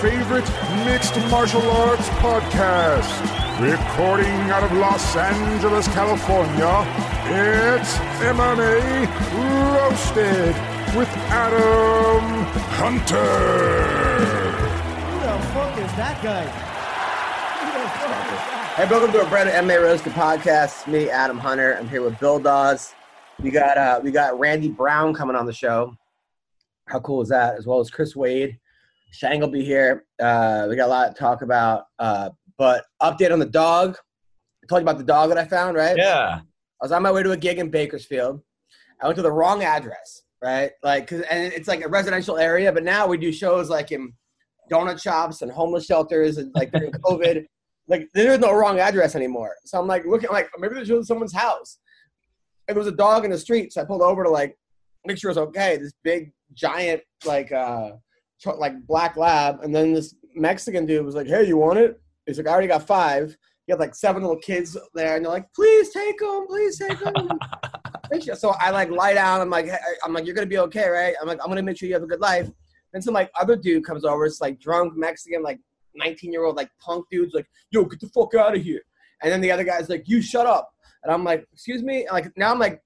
favorite mixed martial arts podcast. Recording out of Los Angeles, California, it's MMA Roasted with Adam Hunter. Who the fuck is that guy? Who the fuck is that? Hey, welcome to a brand new MMA Roasted podcast. Me, Adam Hunter. I'm here with Bill Dawes. We got uh, we got Randy Brown coming on the show. How cool is that? As well as Chris Wade. Shane will be here. Uh, we got a lot to talk about. Uh, but update on the dog. I told you about the dog that I found, right? Yeah. I was on my way to a gig in Bakersfield. I went to the wrong address, right? Like, 'cause- and it's like a residential area, but now we do shows like in donut shops and homeless shelters, and like during COVID, like there is no wrong address anymore. So I'm like looking, like maybe this was someone's house, and there was a dog in the street. So I pulled over to like make sure it was okay. This big giant like uh like black lab, and then this Mexican dude was like, "Hey, you want it?" He's like, "I already got five. He had like seven little kids there, and they're like, "Please take them, please take them." so I like lie down. I'm like, hey, I'm like, "You're gonna be okay, right?" I'm like, "I'm gonna make sure you have a good life." Then some like other dude comes over. It's like drunk Mexican, like 19 year old like punk dude's like, "Yo, get the fuck out of here!" And then the other guy's like, "You shut up!" And I'm like, "Excuse me!" And like now I'm like,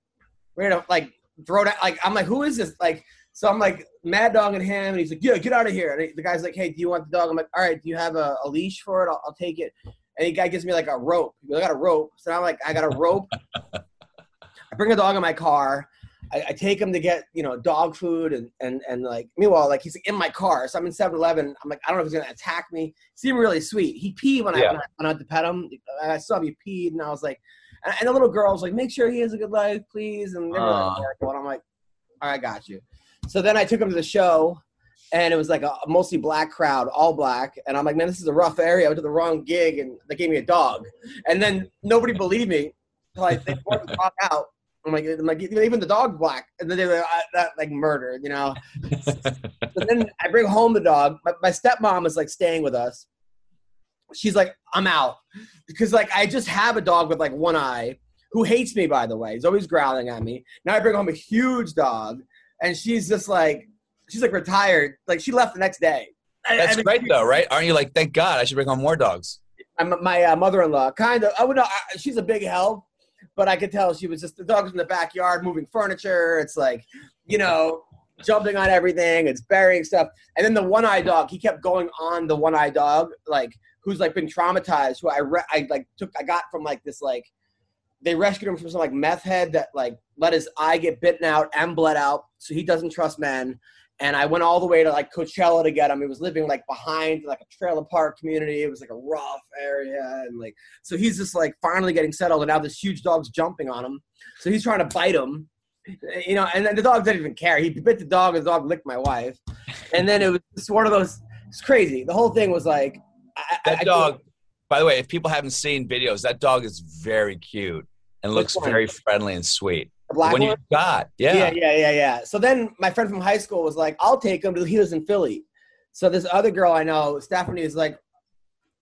ready to like throw that. Like I'm like, "Who is this?" Like so I'm like mad dogging him, and he's like, "Yeah, get out of here!" And the guy's like, "Hey, do you want the dog?" I'm like, "All right, do you have a, a leash for it? I'll, I'll take it." And the guy gives me like a rope. Goes, I got a rope. So I'm like, I got a rope. I bring a dog in my car. I, I take him to get, you know, dog food and, and, and like, meanwhile, like he's in my car. So I'm in 7 Eleven. I'm like, I don't know if he's going to attack me. He seemed really sweet. He peed when, I, Yeah. when I went out to pet him. I saw him, he peed. And I was like, and, and the little girl was like, make sure he has a good life, please. And they were like, and I'm like, all right, got you. So then I took him to the show and it was like a mostly black crowd, all black. And I'm like, man, this is a rough area. I went to the wrong gig, and they gave me a dog. And then nobody believed me. So I they brought the dog out. I'm like, I'm like, even the dog's black. And then they were like, "Ah, that like murder, you know. But then I bring home the dog. My, my stepmom is like staying with us. She's like, I'm out because like I just have a dog with like one eye who hates me. By the way, he's always growling at me. Now I bring home a huge dog, and she's just like, she's like retired. Like she left the next day. That's I mean, great though, right? Aren't you like, thank God, I should bring home more dogs? my, my uh, mother-in-law kind of i would know I, she's a big help but i could tell she was just the dog was in the backyard moving furniture it's like you know jumping on everything it's burying stuff and then the one-eyed dog he kept going on the one-eyed dog like who's like been traumatized who i re- i like took i got from like this like they rescued him from some like meth head that like let his eye get bitten out and bled out so he doesn't trust men and I went all the way to like Coachella to get him. He was living like behind like a trailer park community. It was like a rough area, and like so he's just like finally getting settled, and now this huge dog's jumping on him. So he's trying to bite him, you know. And then the dog didn't even care. He bit the dog, and the dog licked my wife. And then it was just one of those. It's crazy. The whole thing was like I, That I- dog, by the way, if people haven't seen videos, that dog is very cute and looks very friendly and sweet. The black when you got, yeah. yeah, yeah, yeah, yeah. So then my friend from high school was like, "I'll take him." to He was in Philly. So this other girl I know, Stephanie, is like,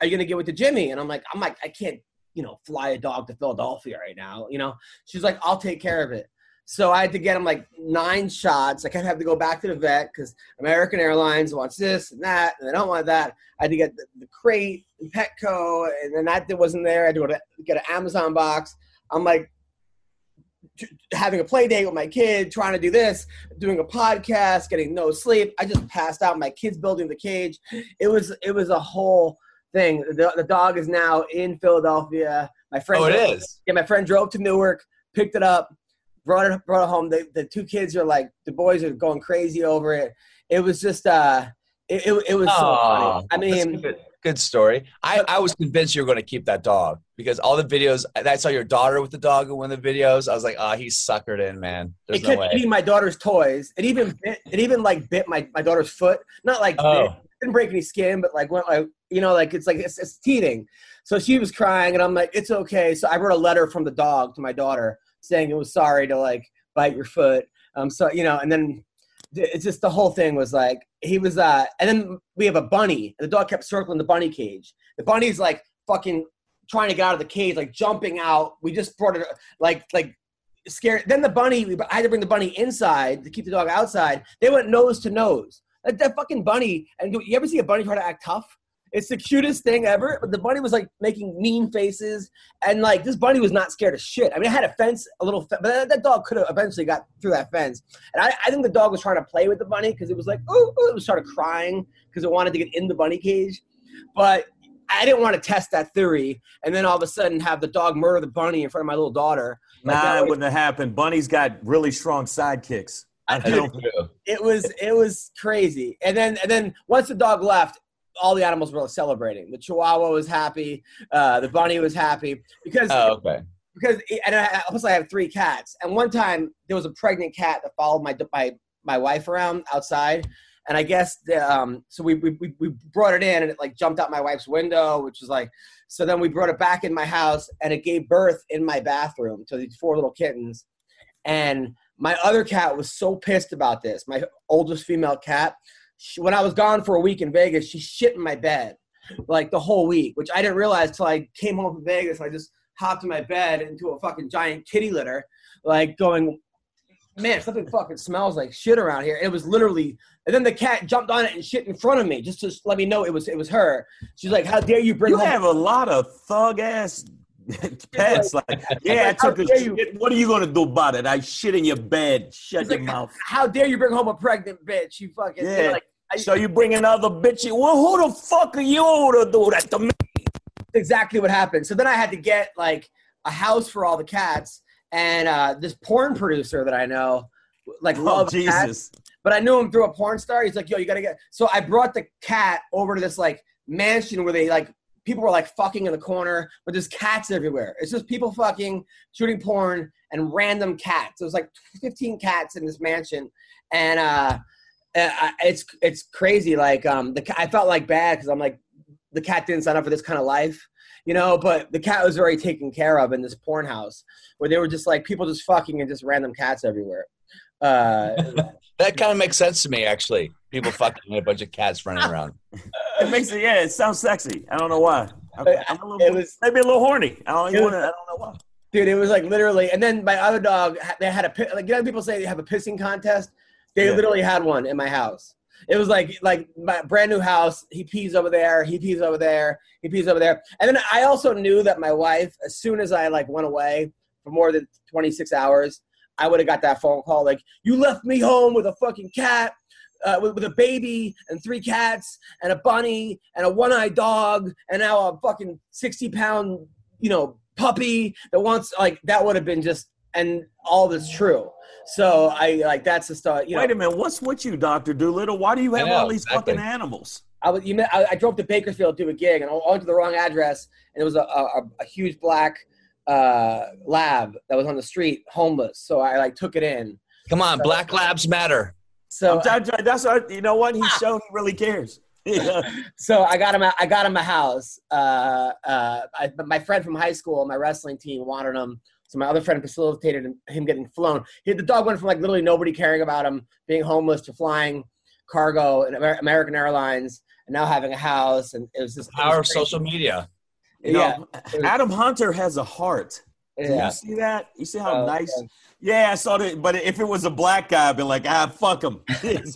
"Are you gonna get it to Jimmy?" And I'm like, "I'm like, I can't, you know, fly a dog to Philadelphia right now." You know, she's like, "I'll take care of it." So I had to get him like nine shots. I kind of have to go back to the vet because American Airlines wants this and that, and they don't want that. I had to get the, the crate and Petco, and then that wasn't there. I had to go to get an Amazon box. I'm like having a play date with my kid, trying to do this, doing a podcast, getting no sleep. I just passed out. My kid's building the cage. It was it was a whole thing. The, the dog is now in Philadelphia. My friend, Oh, it drove- is. Yeah, my friend drove to Newark, picked it up, brought it brought it home. The, the two kids are like the boys are going crazy over it. It was just uh, it it, it was so funny. I mean, good, good story. I, I was convinced you were going to keep that dog because all the videos I saw your daughter with the dog in one of the videos. I was like, oh, he's suckered in, man. There's it no kept way. eating my daughter's toys. It even bit, it even like bit my, my daughter's foot. Not like Oh. bit. didn't break any skin, but like went like you know like it's like it's, it's teething. So she was crying, and I'm like, it's okay. So I wrote a letter from the dog to my daughter saying it was sorry to like bite your foot. Um, so you know, and then it's just the whole thing was like he was uh, and then we have a bunny, and the dog kept circling the bunny cage. The bunny's like fucking trying to get out of the cage, like jumping out. We just brought it like like scared. Then the bunny, I had to bring the bunny inside to keep the dog outside. They went nose to nose. That, that fucking bunny, and you ever see a bunny try to act tough? It's the cutest thing ever. But the bunny was like making mean faces, and like this bunny was not scared of shit. I mean, it had a fence, a little, but that, that dog could have eventually got through that fence. And I, I think the dog was trying to play with the bunny because it was like, oh, it was started crying because it wanted to get in the bunny cage. But I didn't want to test that theory, and then all of a sudden have the dog murder the bunny in front of my little daughter. Like, Nah, that it wouldn't have happened. Bunny's got really strong sidekicks. I don't. true. it was it was crazy. And then and then once the dog left, all the animals were celebrating. The Chihuahua was happy. Uh, the bunny was happy because Oh, okay. because and I, plus I have three cats. And one time there was a pregnant cat that followed my my my wife around outside. And I guess the, um, so we, we we brought it in and it like jumped out my wife's window, which was like so. Then we brought it back in my house and it gave birth in my bathroom to these four little kittens. And my other cat was so pissed about this. My oldest female cat, she, when I was gone for a week in Vegas, she shit in my bed like the whole week, which I didn't realize till I came home from Vegas. I just hopped in my bed into a fucking giant kitty litter, like going, man, something fucking smells like shit around here. It was literally, and then the cat jumped on it and shit in front of me just to let me know it was it was her. She's like, "How dare you bring home? You home?" have a lot of thug ass pets. Like, yeah, like, how took a you- shit. What are you gonna do about it? I shit in your bed. Shut She's your like, mouth. How dare you bring home a pregnant bitch? You fucking Yeah. like. I, So you bring another bitch. in. Well, who the fuck are you to do that to me? exactly what happened. So then I had to get like a house for all the cats, and uh, this porn producer that I know, like, Oh cats. Jesus! but I knew him through a porn star. He's like, yo, you gotta get. So I brought the cat over to this like mansion where they like people were like fucking in the corner, but there's cats everywhere. It's just people fucking, shooting porn, and random cats. There was like 15 cats in this mansion, and uh, uh, it's it's crazy. Like um, the I felt like bad because I'm like the cat didn't sign up for this kind of life. You know, but the cat was already taken care of in this porn house where they were just like people just fucking and just random cats everywhere. Uh, That kind of makes sense to me, actually. People fucking and a bunch of cats running around. It makes it. Yeah, it sounds sexy. I don't know why. I'm, I'm a little, It was- maybe a little horny. I don't It even was- wanna, I don't know why. Dude, it was like literally, and then my other dog, they had a pi- like you know people say they have a pissing contest. They Yeah. literally had one in my house. It was like like my brand new house. He pees over there. He pees over there. He pees over there. And then I also knew that my wife, as soon as I like went away for more than twenty six hours, I would have got that phone call like, "You left me home with a fucking cat." Uh, with, with a baby and three cats and a bunny and a one-eyed dog and now a fucking 60 pound you know puppy that wants like that would have been just and all that's true so i like that's the stuff you know Wait a minute. What's with you, Doctor Doolittle? Why do you have know, all these exactly. fucking animals? I was you met, I, I drove to Bakersfield to do a gig and I went to the wrong address and it was a, a, a huge black uh, lab that was on the street homeless so I like took it in Come on, Black Labs matter. so I'm trying- that's what, you know what he showed. He really cares. Yeah. so I got him a, I got him a house uh, uh, I, my friend from high school my wrestling team wanted him so my other friend facilitated him- him getting flown he, the dog went from like literally nobody caring about him being homeless to flying cargo and Amer- American Airlines and now having a house and it was just it was Power of social media. You yeah know, Adam Hunter has a heart. Do yeah you see that? You see how Oh, nice? okay. Yeah, I saw that. But if it was a black guy, I'd be like, ah, fuck him. I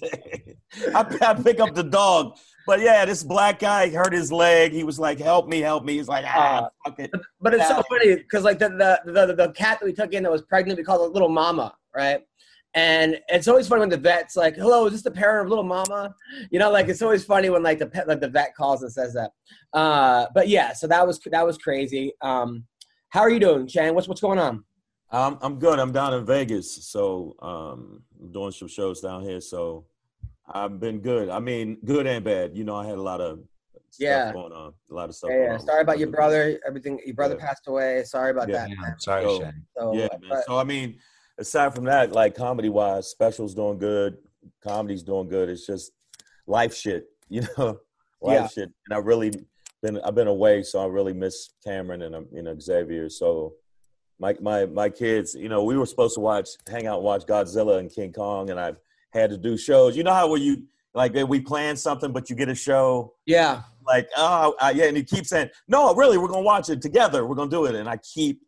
I pick up the dog. But yeah, this black guy hurt his leg. He was like, "Help me, help me." He's like, "Ah, Uh, fuck it." But it's so funny because like the, the the the cat that we took in that was pregnant, we called it Little Mama, right? And it's always funny when the vet's like, "Hello, is this the parent of Little Mama?" You know, like it's always funny when like the pet, like the vet calls and says that. Uh, but yeah, so that was that was crazy. Um, how are you doing, Shane? What's what's going on? I'm I'm good. I'm down in Vegas, so um, I'm doing some shows down here. So I've been good. I mean, good and bad. You know, I had a lot of stuff Yeah. going on. A lot of stuff. Yeah, going yeah. on. Sorry about your brother. Everything. Your brother Yeah. passed away. Sorry about Yeah. that, man. Sorry, So- Shane. So, yeah, man. but- So I mean, aside from that, like comedy wise, specials doing good, comedy's doing good. It's just life shit. you know, life Yeah. shit. And I really been I've been away, so I really miss Cameron and um, you know Xavier. So my my my kids, you know, we were supposed to watch hang out and watch Godzilla and King Kong, and I had to do shows. You know how where you like we plan something, but you get a show Yeah. like oh uh, yeah, and you keep saying no, really, we're gonna watch it together. We're gonna do it, and I keep.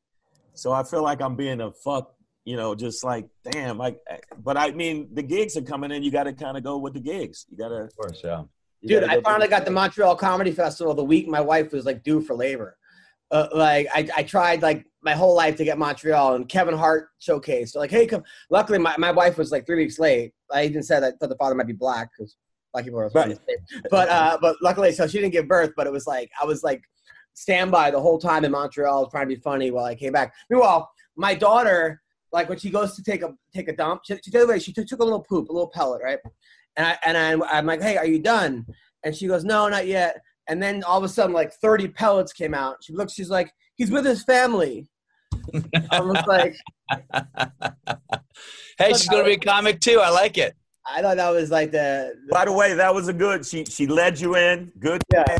So I feel like I'm being a fuck. You know, just like damn. like. but I mean, the gigs are coming in. You got to kind of go with the gigs. You got to. Of course, yeah. Dude, I finally got the Montreal Comedy Festival the week my wife was like due for labor. Uh, like I, I tried like my whole life to get Montreal and Kevin Hart showcase. So like, hey, come. Luckily, my, my wife was like three weeks late. I even said I thought the father might be black because black people are. Right. But uh, but luckily, so she didn't give birth. But it was like I was like standby the whole time in Montreal, trying to be funny while I came back. Meanwhile, my daughter, like when she goes to take a take a dump, she, she, she, she took, took a little poop, a little pellet, right? And I and I, I'm like, hey, are you done? And she goes, no, not yet. And then all of a sudden, like 30 pellets came out. She looks, she's like, he's with his family. I was like, Hey, she's gonna be a comic too. I like it. I thought that was like the, the By the way, that was a good. She she led you in. Good. yeah.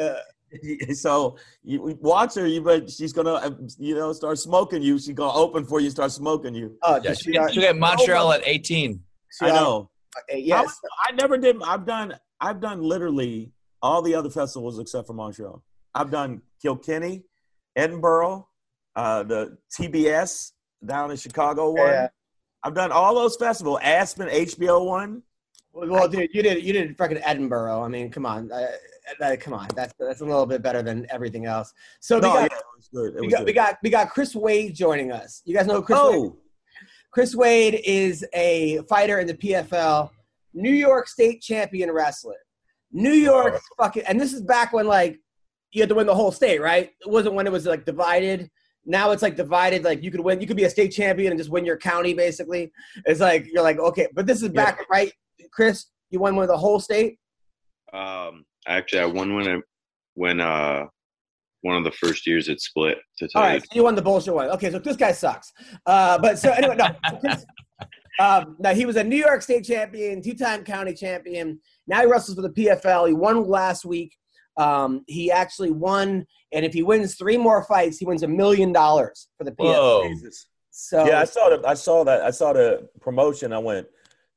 Uh, So you watch her. You but she's gonna uh, you know start smoking you. She's gonna open for you. Start smoking you. oh, Yeah, did she, she, uh, she got Montreal at 18. she, I uh, know. Yes. I, I never did. I've done. I've done literally all the other festivals except for Montreal. I've done Kilkenny, Edinburgh, uh, the TBS down in Chicago one. Yeah. I've done all those festivals. Aspen HBO one. Well, dude, you did you did fucking Edinburgh. I mean, come on, uh, uh, come on. That's that's a little bit better than everything else. So No, we got it was good. It we got we got we got Chris Wade joining us. You guys know Chris Wade? oh, Chris Wade is a fighter in the PFL, New York State champion wrestler. New York fucking, and this is back when like you had to win the whole state, right? It wasn't when it was like divided. Now it's like divided. Like you could win, you could be a state champion and just win your county. Basically, it's like you're like okay, but this is back right, Chris. You won one of the whole state. Um, actually, I won when I, when uh one of the first years it split. To tell All you so you won the bullshit one. Okay, so this guy sucks. Uh, but so anyway, no. um, now he was a New York State champion, two-time county champion. Now he wrestles for the PFL. He won last week. Um, he actually won, and if he wins three more fights, he wins a million dollars for the PFL. Whoa. So Yeah, I saw the. I saw that. I saw the promotion. I went.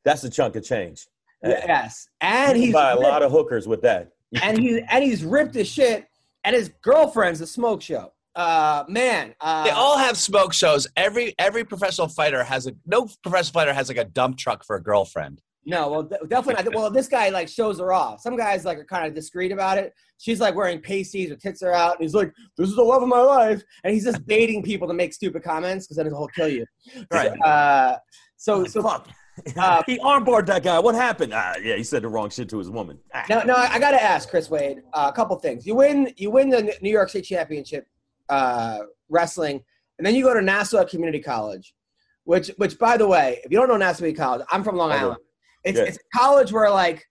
That's a chunk of change. yes, and he's buy a ripped, lot of hookers with that. and he's and he's ripped as shit. And his girlfriend's a smoke show. Uh, man, uh, They all have smoke shows. Every every professional fighter has a no professional fighter has like a dump truck for a girlfriend. No, well, definitely not. Well, this guy like shows her off. Some guys like are kind of discreet about it. She's like wearing pasties, her tits are out, and he's like, "This is the love of my life," and he's just baiting people to make stupid comments because then he'll kill you. Right. Uh, so, so Fuck. Uh, he armbarred that guy. What happened? Ah, yeah, he said the wrong shit to his woman. Ah. No, now I got to ask Chris Wade uh, a couple things. You win, you win the New York State Championship uh, wrestling, and then you go to Nassau Community College, which, which by the way, if you don't know Nassau Community College, I'm from Long. Island. It's, Yeah. it's a college where like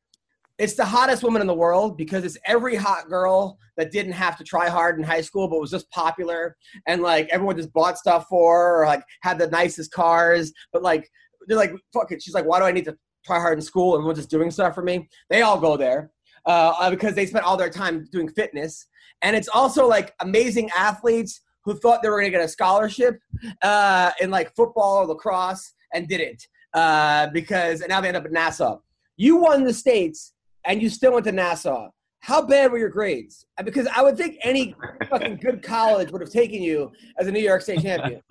it's the hottest woman in the world because it's every hot girl that didn't have to try hard in high school but was just popular and like everyone just bought stuff for her or like had the nicest cars. But like they're like fuck it. She's like why do i need to try hard in school and everyone's just doing stuff for me? They all go there uh, uh, because they spent all their time doing fitness. And it's also like amazing athletes who thought they were going to get a scholarship uh, in like football or lacrosse and didn't uh, because and now they end up at Nassau. You won the states and you still went to Nassau. How bad were your grades? Uh, Because I would think any fucking good college would have taken you as a New York State champion.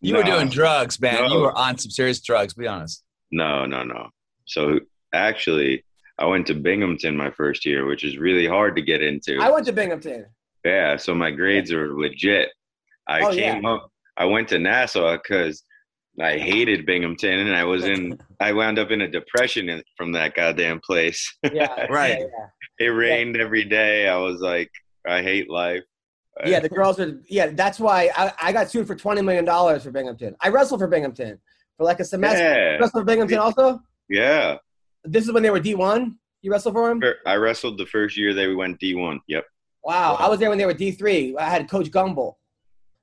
You were doing drugs, man. You were on some serious drugs. Be honest. No, no, no. So actually, I went to Binghamton my first year, which is really hard to get into. I went to Binghamton. Yeah, so my grades are legit. I Oh, came up. I went to Nassau because I hated Binghamton, and I was in. I wound up in a depression in, from that goddamn place. Yeah, Right. Yeah, it rained every day. I was like, I hate life. yeah. Yeah, the girls are. Yeah, that's why I, I got sued for twenty million dollars for Binghamton. I wrestled for Binghamton for like a semester. Yeah. Wrestled for Binghamton also. Yeah, This is when they were D one. You wrestled for them. I wrestled the first year they went D one. Yep. Wow, I was there when they were D three. I had Coach Gumble.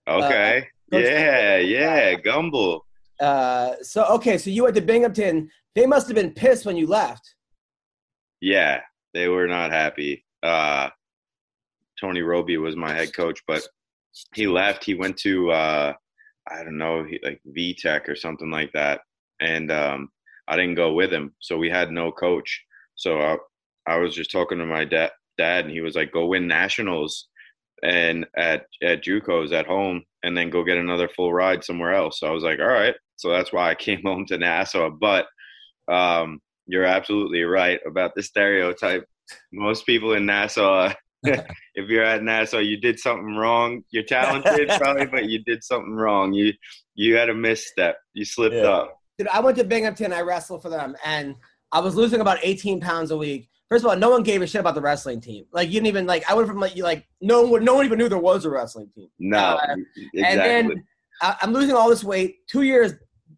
Uh, okay. Coach- yeah, yeah, Gumble. Uh, so okay, so you went to Binghamton. They must have been pissed when you left. yeah, they were not happy. Uh, Tony Roby was my head coach, but he left. He went to uh, I don't know, like V Tech or something like that, and um, I didn't go with him, so we had no coach. So I, I was just talking to my dad, dad, and he was like, "Go win nationals." And at at JUCOs at home, and then go get another full ride somewhere else. So I was like, all right. So that's why I came home to Nassau. But um, you're absolutely right about the stereotype. Most people in Nassau, if you're at Nassau, you did something wrong. You're talented, probably, but you did something wrong. You you had a misstep. You slipped Yeah. up. Dude, I went to Binghamton. I wrestled for them, and I was losing about 18 pounds a week. First of all, no one gave a shit about the wrestling team. Like you didn't even like. I went from like you like no one no one even knew there was a wrestling team. No, Uh, exactly. And then I, I'm losing all this weight. Two years,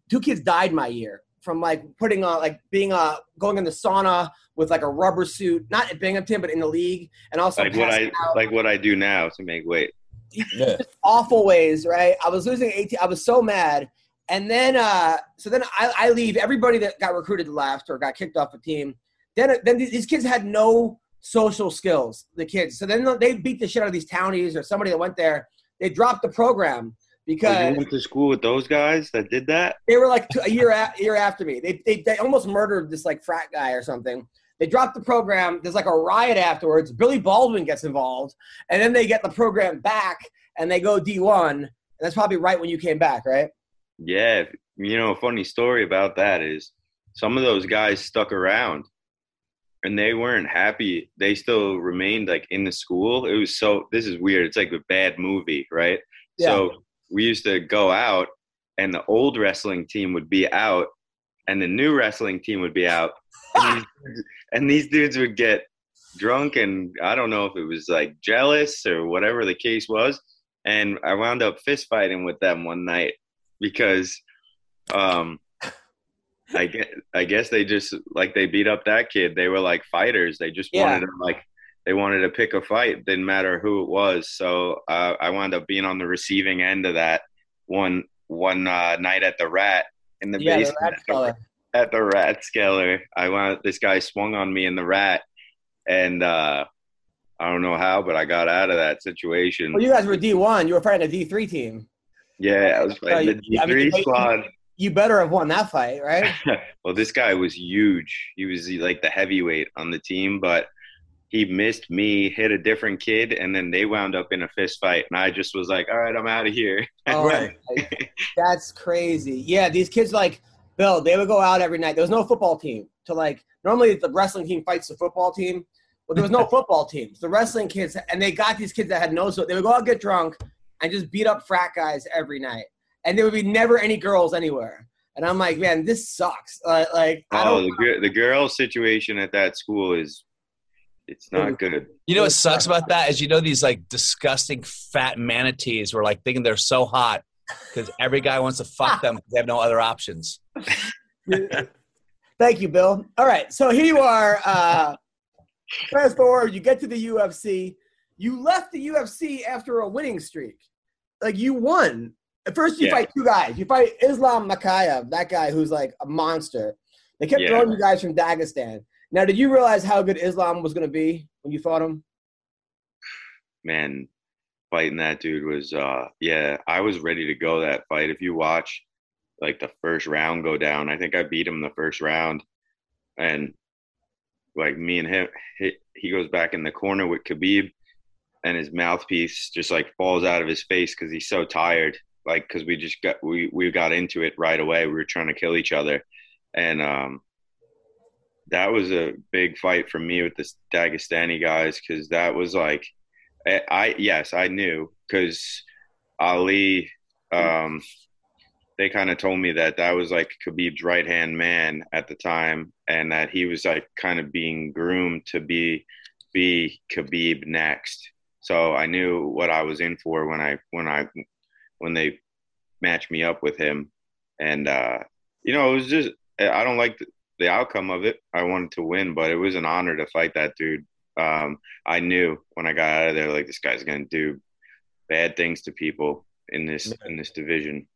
two kids died my year from like putting on like being uh going in the sauna with like a rubber suit, not at Binghamton, but in the league, and also like what I out. like what I do now to make weight. Yeah. awful ways, right? I was losing 18. I was so mad. And then, uh, so then I, I leave. Everybody that got recruited left or got kicked off the team. Then, then these kids had no social skills. The kids. So then they beat the shit out of these townies or somebody that went there. They dropped the program Oh, you went to school with those guys that did that? they were like two, a year a, year after me. They, they they almost murdered this like frat guy or something. They dropped the program. There's like a riot afterwards. Billy Baldwin gets involved, and then they get the program back and they go D1. And that's probably right when you came back, right? Yeah, you know, a funny story about that is some of those guys stuck around and they weren't happy. They still remained like in the school. It was so this is weird. It's like a bad movie, right? Yeah. So we used to go out and the old wrestling team would be out and the new wrestling team would be out. And these, dudes- and these dudes would get drunk and I don't know if it was like jealous or whatever the case was. And I wound up fist fighting with them one night because um I guess, I guess they just like they beat up that kid. They were like fighters. They just Yeah. wanted to like they wanted to pick a fight. Didn't matter who it was. So uh, I wound up being on the receiving end of that one one uh, night at the Rat in the yeah, basement rat at, the, at the Rathskeller. I wound this guy swung on me in the Rat, and uh, I don't know how, but I got out of that situation. Well, you guys were D1. You were fighting a D3 team. yeah, I was fighting Uh, the you- I G mean, three squad. You better have won that fight, right? well, this guy was huge. He was like the heavyweight on the team, but he missed me, hit a different kid, and then they wound up in a fist fight. And I just was like, all right, I'm out of here. Oh, Right. that's crazy. Yeah, these kids like Bill, they would go out every night. There was no football team to like. Normally, the wrestling team fights the football team. Well, there was no football teams. The wrestling kids, and they got these kids that had no. So they would go out get drunk and just beat up frat guys every night, and there would be never any girls anywhere. And I'm like, man, this sucks. Uh, like, I oh, don't. the, gir- the girl situation at that school is, it's not good. You know what sucks about that is you know these like disgusting fat manatees were like thinking they're so hot because every guy wants to fuck them. 'cause They have no other options. Thank you, Bill. All right, so here you are. Uh, fast forward, you get to the UFC. You left the UFC after a winning streak. Like you won. At first, you Yeah. fight two guys. You fight Islam Makhachev, that guy who's like a monster. They kept Yeah. throwing you guys from Dagestan. Now, did you realize how good Islam was going to be when you fought him? Man, fighting that dude was, uh, yeah, I was ready to go that fight. If you watch like the first round go down, I think I beat him the first round. And like me and him, he, he goes back in the corner with Khabib and his mouthpiece just like falls out of his face because he's so tired. Like, because we just got, we, we got into it right away. We were trying to kill each other. And, um, that was a big fight for me with the Dagestani guys because that was like, I, I yes, I knew because Ali, um, they kind of told me that that was like Khabib's right hand man at the time, and that he was like kind of being groomed to be be Khabib next. So I knew what I was in for when I when I when they matched me up with him, and uh, you know it was just I don't like the, outcome of it. I wanted to win, but it was an honor to fight that dude. Um, I knew when I got out of there, like this guy's gonna do bad things to people in this in this division.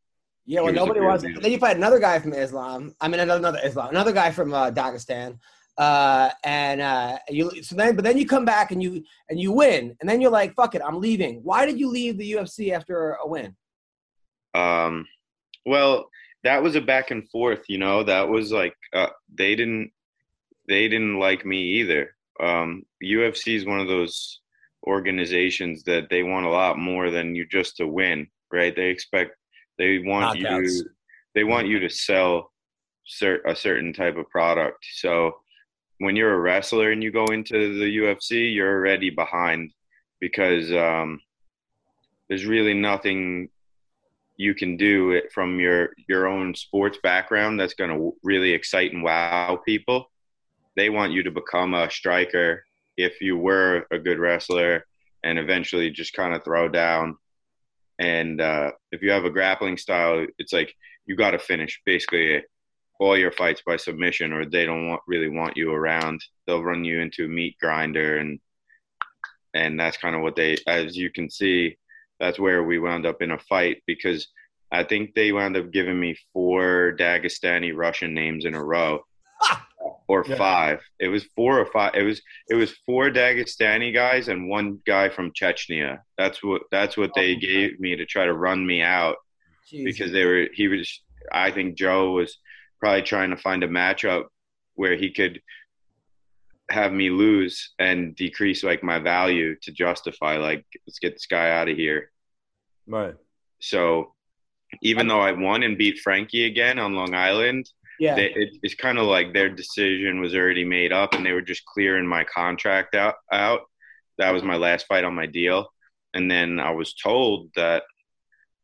Yeah, well, was nobody wants. Then you fight another guy from Islam. I mean, another, another Islam, another guy from uh, Dagestan. Uh, and uh, you so then, but then you come back and you and you win, and then you're like, "Fuck it, I'm leaving." Why did you leave the UFC after a win? Um, well, that was a back and forth. You know, that was like uh, they didn't they didn't like me either. Um, UFC is one of those organizations that they want a lot more than you just to win, right? They expect they want Knockouts. you they want you to sell cer- a certain type of product. So when you're a wrestler and you go into the UFC, you're already behind because um, there's really nothing you can do it from your your own sports background that's going to really excite and wow people. They want you to become a striker if you were a good wrestler and eventually just kind of throw down. And uh, if you have a grappling style, it's like you got to finish basically all your fights by submission, or they don't want, really want you around. They'll run you into a meat grinder, and and that's kind of what they, as you can see, that's where we wound up in a fight because I think they wound up giving me four Dagestani Russian names in a row. Or Yeah. five. It was four or five. It was it was four Dagestani guys and one guy from Chechnya. That's what that's what they gave me to try to run me out Jeez. because they were he was I think Joe was probably trying to find a matchup where he could have me lose and decrease like my value to justify like let's get this guy out of here. Right. So even though I won and beat Frankie again on Long Island, yeah, they, it, it's kind of like their decision was already made up and they were just clearing my contract out out that was my last fight on my deal and then i was told that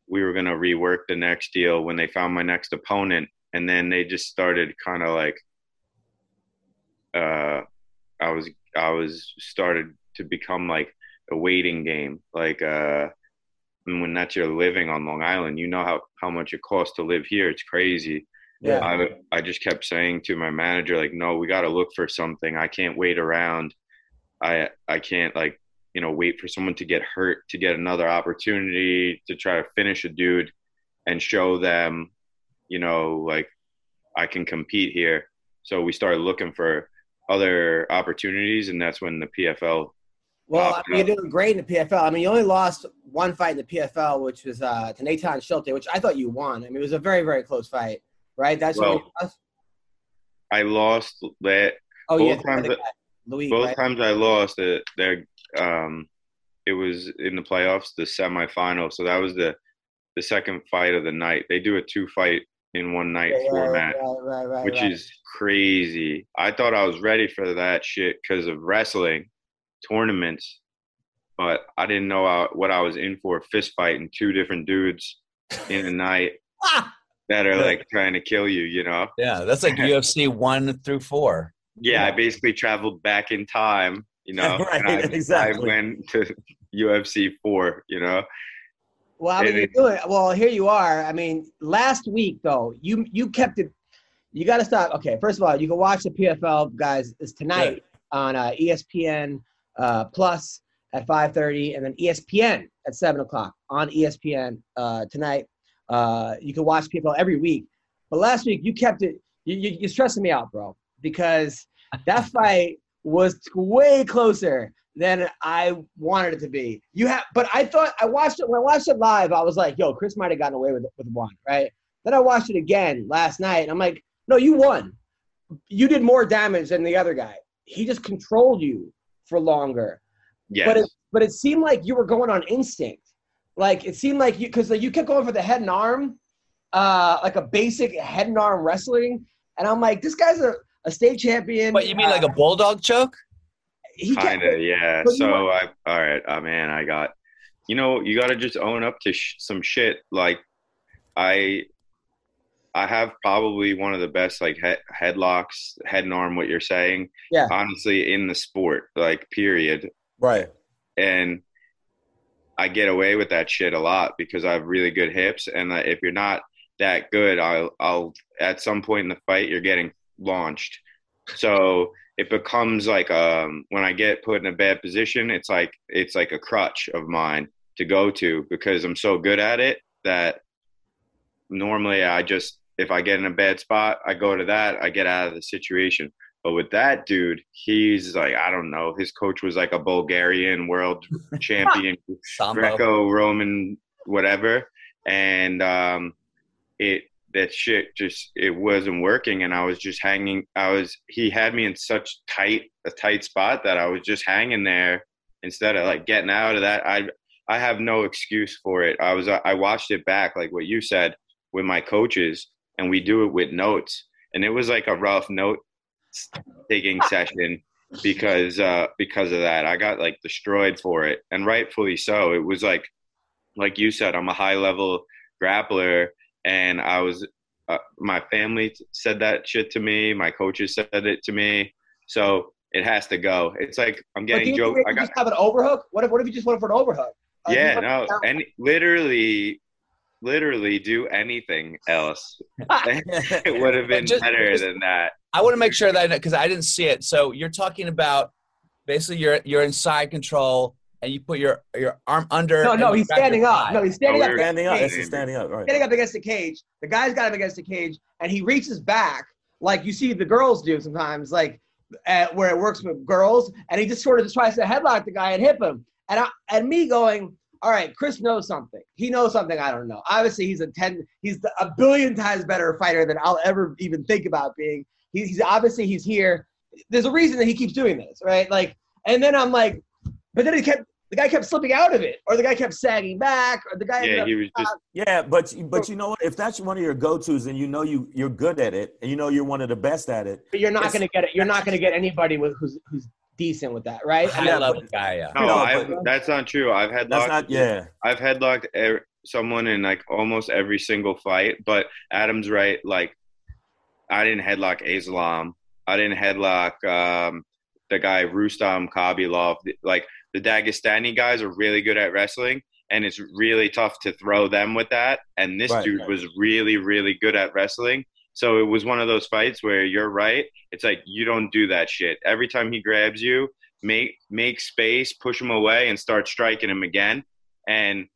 we were going to rework the next deal when they found my next opponent and then they just started kind of like uh i was i was started to become like a waiting game like uh and when that's your living on long island you know how how much it costs to live here. It's crazy. Yeah. I, I just kept saying to my manager like no we got to look for something. I can't wait around. I i can't like you know wait for someone to get hurt to get another opportunity to try to finish a dude and show them you know like i can compete here. So we started looking for other opportunities and that's when the pfl Well, I mean, you're doing great in the PFL. I mean, you only lost one fight in the PFL, which was uh, to Nathan Schulte, which I thought you won. I mean, it was a very, very close fight, right? That's what Well, you lost? i lost that Oh, both yeah, times guy, Louis. both right? times I lost it, there, um, it was in the playoffs, the semifinal. So that was the the second fight of the night. They do a two fight in one night Yeah, format, right, right, right, which right. is crazy. I thought I was ready for that shit because of wrestling tournaments, but I didn't know I, what I was in for. A fist fight and two different dudes in a night that are like trying to kill you. You know. Yeah, that's like UFC one through four. Yeah, I basically traveled back in time, you know. Right, and I, exactly. I went to UFC four, you know. Well, I mean, you're doing well. Here you are. I mean, last week though, you you kept it. You got to stop. Okay, first of all, you can watch the PFL guys. Is tonight on uh, ESPN uh, Plus at 5:30, and then ESPN at seven o'clock on ESPN uh, tonight. Uh, you can watch PFL every week, but last week you kept it. You, you, you're stressing me out, bro, because that fight was way closer than I wanted it to be. You have, but I thought I watched it when I watched it live. I was like, "Yo, Chris might have gotten away with with one, right?" Then I watched it again last night, and I'm like, "No, you won. You did more damage than the other guy. He just controlled you for longer." Yes. But it, but it seemed like you were going on instinct. Like it seemed like you because like, you kept going for the head and arm, uh, like a basic head and arm wrestling, and I'm like, this guy's a, a state champion. What you mean, like Uh, a bulldog choke? He kind of, yeah. So I, all right, oh man, I got, you know, you got to just own up to sh- some shit. Like, I, I have probably one of the best like head headlocks, head and arm. What you're saying, Yeah. honestly, in the sport, like, period. Right. and I get away with that shit a lot because I have really good hips. And uh, if you're not that good, I'll, I'll at some point in the fight you're getting launched. So it becomes like um, when I get put in a bad position, it's like it's like a crutch of mine to go to because I'm so good at it that normally I just if I get in a bad spot, I go to that, I get out of the situation. But with that dude, he's like, I don't know. His coach was like a Bulgarian world champion, Sambo. Greco-Roman, whatever, and um, it that shit just it wasn't working, and I was just hanging. I was he had me in such tight a tight spot that I was just hanging there instead of like getting out of that. I I have no excuse for it. I was I watched it back like what you said with my coaches, and we do it with notes, and it was like a rough note taking session because uh because of that i got like destroyed for it and rightfully so it was like like you said i'm a high level grappler and i was uh, my family said that shit to me. My coaches said it to me. So it has to go. It's like i'm getting you joke i got just have an overhook? What if what if you just went for an overhook? Like, yeah no know- and literally literally do anything else. It would have been Just- better just- than that. I want to make sure that because I didn't see it. So you're talking about basically you're you're in side control and you put your your arm under. No, no, he's standing up. No, he's standing Oh, up. we're against Standing the up. cage. This is standing up. Right. Standing up against the cage. The guy's got him against the cage, and he reaches back like you see the girls do sometimes, like uh, where it works with girls, and he just sort of just tries to headlock the guy and hit him. And I, and me going, all right, Chris knows something. He knows something I don't know. Obviously, he's a ten, he's a billion times better fighter than I'll ever even think about being. He's, he's obviously he's here. There's a reason that he keeps doing this, right? Like, and then I'm like, but then he kept the guy kept slipping out of it, or the guy kept sagging back, or the guy. ended yeah up- he was just Yeah, but but you know what? If that's one of your go-tos and you know you you're good at it and you know you're one of the best at it, But you're not going to get it. You're not going to get anybody with who's who's decent with that, right? high Yeah, level but- guy. Yeah. No, No, I, but- that's not true. I've had that's not. Yeah, I've headlocked er- someone in like almost every single fight, but Adam's right. Like, I didn't headlock Islam. I didn't headlock um, the guy Rustam Khabilov. Like the Dagestani guys are really good at wrestling, and it's really tough to throw them with that. And this Right, dude right. was really, really good at wrestling. So it was one of those fights where you're right. It's like you don't do that shit. Every time he grabs you, make make space, push him away, and start striking him again. And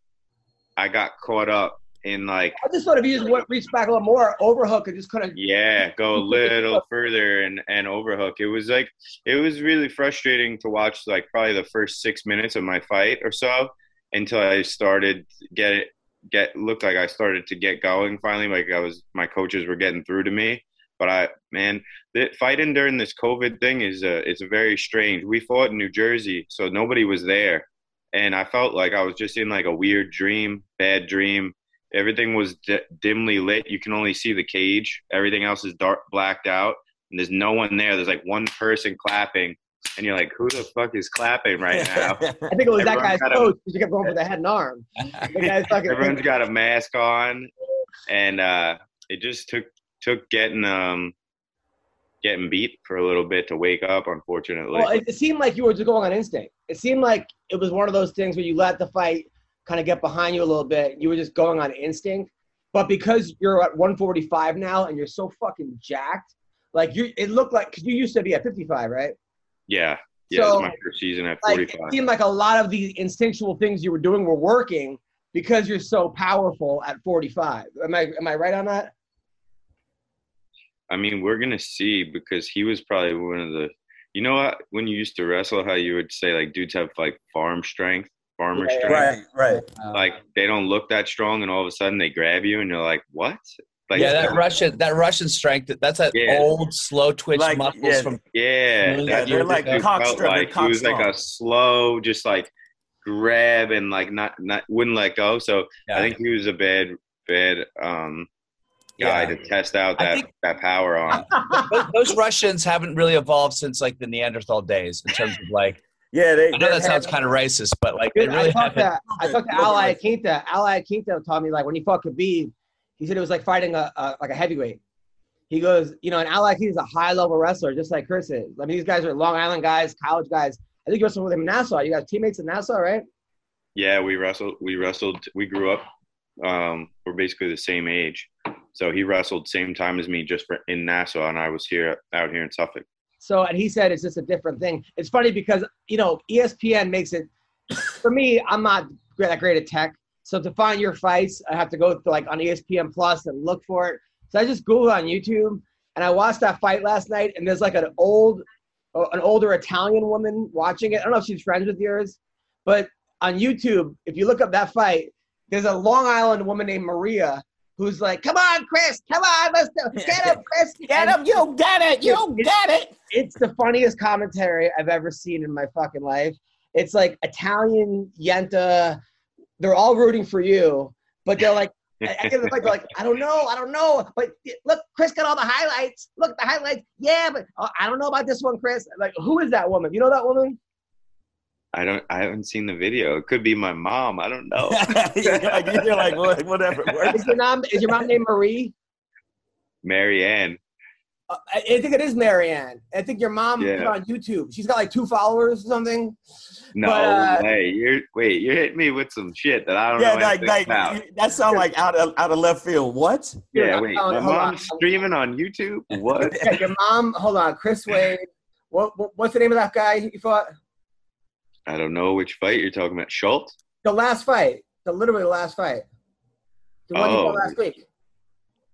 I got caught up in like, I just thought if you just went, reached back a little more, overhook and just kind of. yeah, go a little further and and overhook. It was like it was really frustrating to watch. Like probably the first six minutes of my fight or so until I started get it get looked like I started to get going finally. Like I was my coaches were getting through to me. But I man, the, fighting during this COVID thing is a it's a very strange. We fought in New Jersey, so nobody was there, and I felt like I was just in like a weird dream, bad dream. Everything was d- dimly lit. You can only see the cage. Everything else is dark, blacked out, and there's no one there. There's like one person clapping, and you're like, "Who the fuck is clapping right now?" I think it was that Everyone guy's got a- coach because he kept going for the head and arm. The guy's fucking. Everyone's got a mask on, and uh, it just took took getting um getting beat for a little bit to wake up. Unfortunately, Well, it, it seemed like you were just going on instinct. It seemed like it was one of those things where you let the fight kind of get behind you a little bit. You were just going on instinct. But because you're at 145 now and you're so fucking jacked, like you, it looked like because you used to be at 55, right? yeah, yeah. So, my first season at Like it seemed like a lot of the instinctual things you were doing were working because you're so powerful at 45. Am I am I right on that? I mean, we're gonna see because he was probably one of the. You know what? When you used to wrestle, how you would say like dudes have like farm strength, farmer Yeah, strength. right, right. Like they don't look that strong, and all of a sudden they grab you, and you're like, "What?" Like, yeah, that Russian that Russian strength. That's that Yeah. old slow twitch Like, muscles yeah. from. Yeah, Yeah, that's they're like this dude cock felt like. cock He was like a slow, just like grab and like not not wouldn't let go. So Yeah. I think he was a bad bad um guy Yeah. to test out that think- that power on. Those, those Russians haven't really evolved since like the Neanderthal days in terms of like. Yeah, they. I know they that sounds kind of racist, but like they Dude, really I talked haven't. to I talked to Al Iaquinta. Al Iaquinta taught me like when he fought Khabib, he said it was like fighting a, a like a heavyweight. He goes, you know, and Al Iaquinta is a high level wrestler, just like Chris is. I mean, these guys are Long Island guys, college guys. I think you wrestled with him in Nassau. You guys teammates in Nassau, right? Yeah, we wrestled. We wrestled. We grew up. Um, we're basically the same age. So he wrestled same time as me, just for, in Nassau, and I was here out here in Suffolk. So, and he said it's just a different thing. It's funny because you know ESPN makes it. For me, I'm not that great at tech, so to find your fights, I have to go to like on ESPN Plus and look for it. So I just Googled on YouTube, and I watched that fight last night, and there's like an old, an older Italian woman watching it. I don't know if she's friends with yours, but on YouTube, if you look up that fight, there's a Long Island woman named Maria who's like, "Come on, Chris, come on, let's go. get him, Chris, Get him, you get it, you get it. It's the funniest commentary I've ever seen in my fucking life. It's like Italian Yenta. They're all rooting for you, but they're like, I, get the fight. They're like, I don't know, I don't know. But look, Chris got all the highlights. Look at the highlights. Yeah, but uh, I don't know about this one, Chris. Like, who is that woman? You know that woman? I don't. I haven't seen the video. It could be my mom. I don't know. you're like, you're like "What- whatever. Is your mom? Is your mom named Marie? Marianne. Uh, I, I think it is Marianne. I think your mom put it Yeah. on YouTube. She's got like two followers or something. No But, uh, way. You're wait. You're hitting me with some shit that I don't Yeah, know like, anything like about. that sound like out of out of left field. What? Yeah, Dude, wait. hold My on, hold on. mom's streaming on YouTube. What? Yeah, your mom. Hold on, Chris Wade. What, what what's the name of that guy you fought? I don't know which fight you're talking about. Schulte. The last fight. The literally the last fight. The one you Oh. fought last week.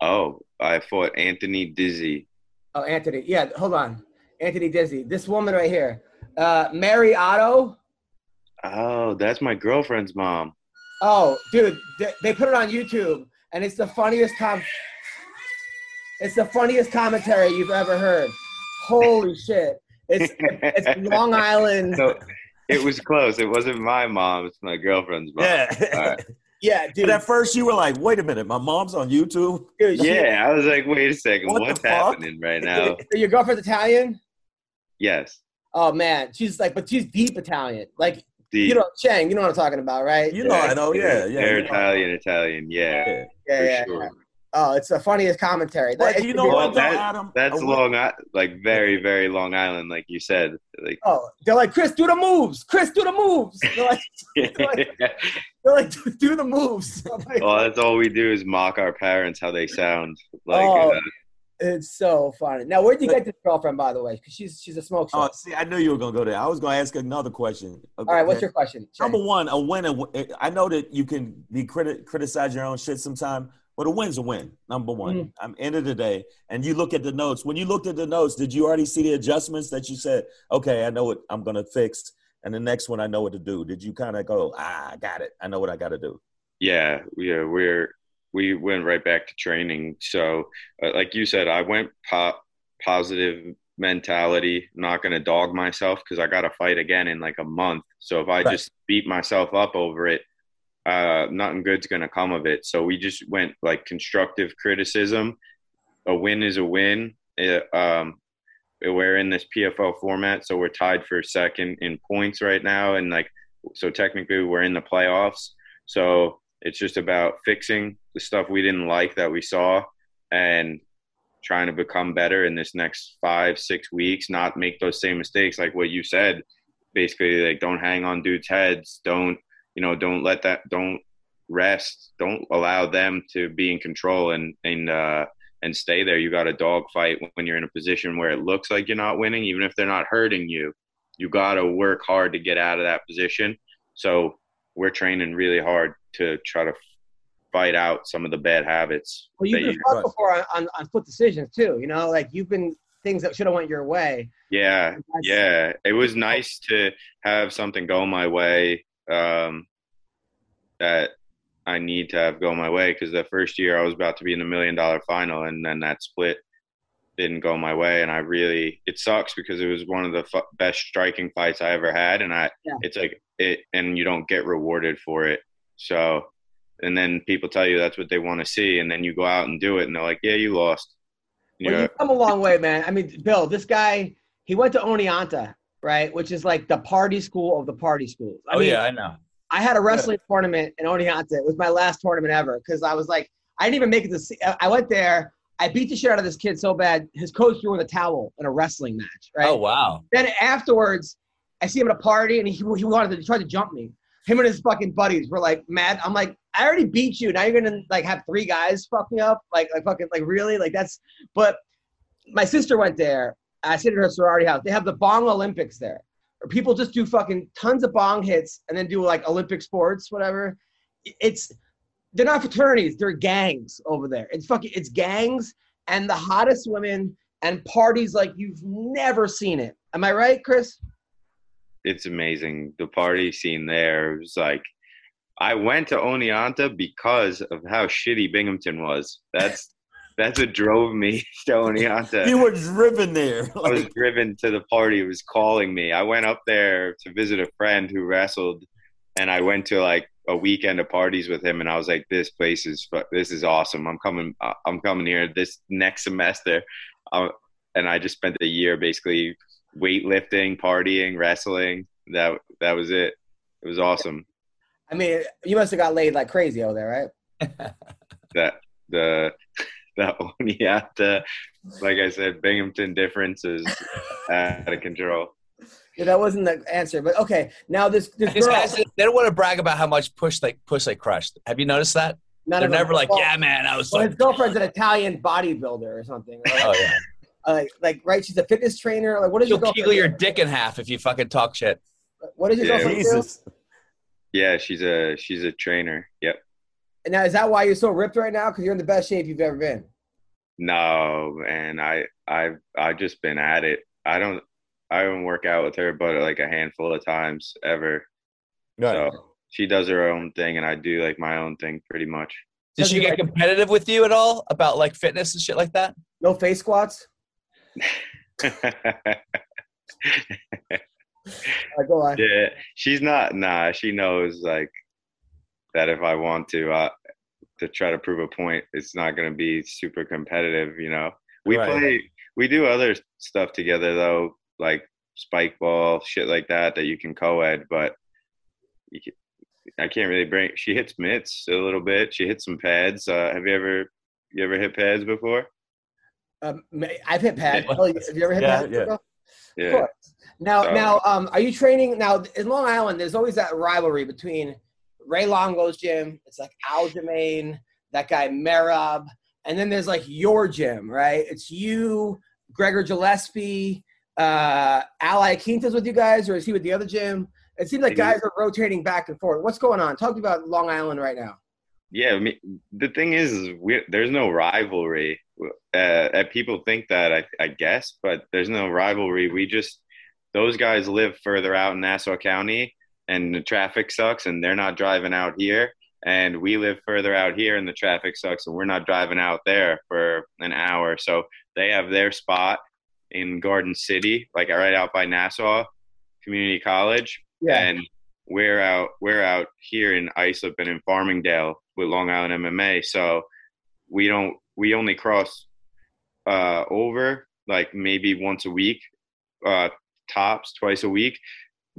Oh, I fought Anthony Dizy. Oh, Anthony. Yeah, hold on. Anthony Dizy. This woman right here. Uh, Mary Otto. Oh, that's my girlfriend's mom. Oh, dude, they, they put it on YouTube, and it's the funniest com. It's the funniest commentary you've ever heard. Holy shit! It's it's Long Island. So it was close. It wasn't my mom. It's my girlfriend's mom. Yeah. right. Yeah, dude. But at first you were like, wait a minute, my mom's on YouTube. dude Yeah, I was like, wait a second, What what's happening right now? Your girlfriend's Italian? Yes, Oh man, she's like, but she's deep Italian. Like the you know, Chang. You know what I'm talking about, right? You know, I know, yeah, yeah. they're you. Italian, Italian, yeah, Yeah. yeah, for yeah, sure. yeah. Oh, it's the funniest commentary. But That- you know what, that- Adam? That's A Long, I- like very, very Long Island, like you said. Like, Oh, they're like, Chris, do the moves. Chris, do the moves. They're like, they're like, do, do the moves. Like, well, that's all we do is mock our parents how they sound. Like, Oh, uh, It's so funny. Now, where'd you get this girlfriend, by the way? Because she's she's a smoke show. Oh, see, I knew you were gonna go there. I was gonna ask another question. All right, what's your question? Chang? number one? A win. I know that you can be criti- criticize your own shit sometime, but a win's a win. Number one. Mm. I'm end of the day, and you look at the notes. When you looked at the notes, did you already see the adjustments that you said? Okay, I know what I'm gonna fix, and the next one I know what to do. Did you kind of go, ah, I got it. I know what I got to do. yeah, yeah, we're we went right back to training. So, uh, like you said, I went po- positive mentality. I'm not going to dog myself because I got to fight again in like a month. So if I Right. just beat myself up over it, uh, nothing good's going to come of it. So we just went like constructive criticism. A win is a win. It, um, we're in this PFL format, so we're tied for second in points right now, and like so technically we're in the playoffs. So it's just about fixing the stuff we didn't like that we saw and trying to become better in this next five, six weeks, not make those same mistakes like what you said. Basically, like don't hang on dudes' heads. Don't, you know, don't let that don't rest. Don't allow them to be in control and and uh and stay there. You got a dog fight when you're in a position where it looks like you're not winning, even if they're not hurting you. You got to work hard to get out of that position. So we're training really hard to try to fight out some of the bad habits. Well, you've been you- before on, on, on split decisions too. You know, like you've been things that should have went your way. yeah, yeah. It was nice to have something go my way um, that I need to have go my way because the first year I was about to be in the million dollar final, and then that split didn't go my way, and I really it sucks because it was one of the fu- best striking fights I ever had, and I Yeah. it's like it, and you don't get rewarded for it. So, and then people tell you that's what they want to see, and then you go out and do it, and they're like, "Yeah, you lost." You Well, know, you've come a long way, man. I mean, Bill, this guy, he went to Oneonta, right? Which is like the party school of the party schools. I oh mean, yeah, I know. I had a wrestling tournament in Oneonta. It was my last tournament ever because I was like, I didn't even make it to see. I went there. I beat the shit out of this kid so bad. His coach threw in a towel in a wrestling match, right? Oh wow. Then afterwards, I see him at a party and he, he wanted to he tried to jump me. Him and his fucking buddies were like mad. I'm like, I already beat you. Now you're gonna like have three guys fuck me up. Like like fucking like really like that's. But my sister went there. I stayed at her sorority house. They have the Bong Olympics there. People just do fucking tons of bong hits and then do like Olympic sports, whatever. It's they're not fraternities. They're gangs over there. It's fucking it's gangs and the hottest women and parties like you've never seen it. Am I right, Chris? It's amazing. The party scene there was like, I went to Oneonta because of how shitty Binghamton was. That's that's what drove me to Oneonta. You were driven there. I was driven to the party. It was calling me. I went up there to visit a friend who wrestled, and I went to like a weekend of parties with him. And I was like, "This place is this is awesome. I'm coming. uh, I'm coming here this next semester." Uh, and I just spent a year basically weightlifting, partying, wrestling. That that was it. It was awesome. I mean, you must have got laid like crazy over there, right? That the that Oneonta, like I said, Binghamton difference is out of control. Yeah, that wasn't the answer, but okay. Now this this These girl, guys, they don't want to brag about how much push they push they crushed. Have you noticed that? none They're never like, well, yeah, man, I was Well, like, his girlfriend's an Italian bodybuilder or something. Right? oh yeah. Uh, like, like, right? She's a fitness trainer. Like, what does She'll your girlfriend? kegel your dick in half if you fucking talk shit. What does your Yeah, girlfriend do? Yeah, she's a she's a trainer. Yep. And now, is that why you're so ripped right now? Because you're in the best shape you've ever been. No, and I I've I've just been at it. I don't I don't work out with her, but like a handful of times ever. Right. So she does her own thing, and I do like my own thing pretty much. Did she get competitive with you at all about like fitness and shit like that? No face squats. Uh, go on. yeah, she's not. Nah, she knows like that if I want to, uh, to try to prove a point, it's not going to be super competitive. You know, we Right. play, we do other stuff together though, like spike ball, shit like that, that you can co-ed, but you can, I can't really bring. She hits mitts a little bit. She hits some pads. Uh, have you ever, you ever hit pads before? Um, I've hit pads. Oh, have you ever hit Yeah, pads? yeah. bro? Of Yeah. course. Now, So- now, um, are you training now in Long Island? There's always that rivalry between Ray Longo's gym. It's like Aljamain, that guy Merab, and then there's like your gym, right? It's you, Gregor Gillespie, uh, Al Iaquinta with you guys, or is he with the other gym? It seems like guys are rotating back and forth. What's going on? Talk about Long Island right now. Yeah, I mean, the thing is, there's no rivalry. Uh, people think that, I, I guess, but there's no rivalry. We just those guys live further out in Nassau County, and the traffic sucks, and they're not driving out here. And we live further out here, and the traffic sucks, and we're not driving out there for an hour. So they have their spot in Garden City, like right out by Nassau Community College, and we're out we're out here in Islip and in Farmingdale with Long Island MMA. So we don't we only cross uh, over like maybe once a week, uh, tops twice a week.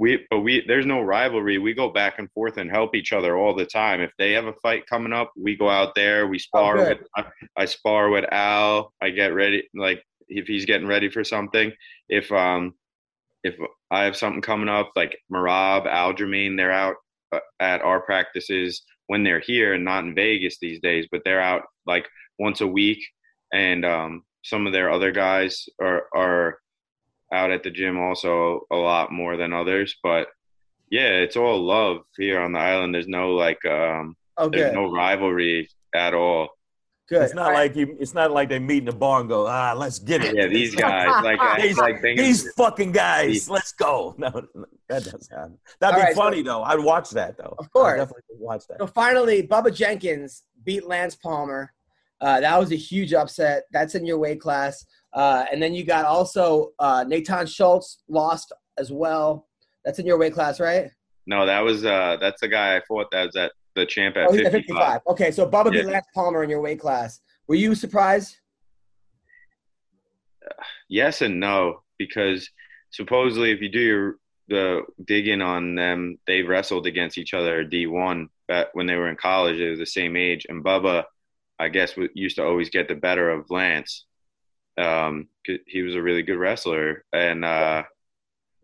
We but we there's no rivalry. We go back and forth and help each other all the time. If they have a fight coming up, we go out there. We spar good. with I, I spar with Al. I get ready like if he's getting ready for something. If um if I have something coming up like Merab, Aljamain, they're out uh, at our practices when they're here and not in Vegas these days, but they're out like once a week. And um, some of their other guys are are out at the gym also a lot more than others. But yeah, it's all love here on the island. There's no like um, Oh, there's no rivalry at all. Good. It's not like you. It's not like they meet in the bar and go, ah, let's get it. Yeah, these guys like these, like they these fucking guys, These- let's go. No, no, that doesn't happen. That'd All be right, so- funny though. I'd watch that though. Of course. I'd definitely watch that. So finally, Bubba Jenkins beat Lance Palmer. Uh, that was a huge upset. That's in your weight class. Uh, and then you got also uh, Natan Schulte lost as well. That's in your weight class, right? No, that was uh that's the guy I fought that was at the champ at Oh, he's 55. at 55. Okay, so Bubba beat Yeah. Lance Palmer in your weight class. Were you surprised? Yes and no, because supposedly if you do your the digging on them, they wrestled against each other D one back when they were in college. They were the same age, and Bubba, I guess, used to always get the better of Lance. Um, he was a really good wrestler, and uh,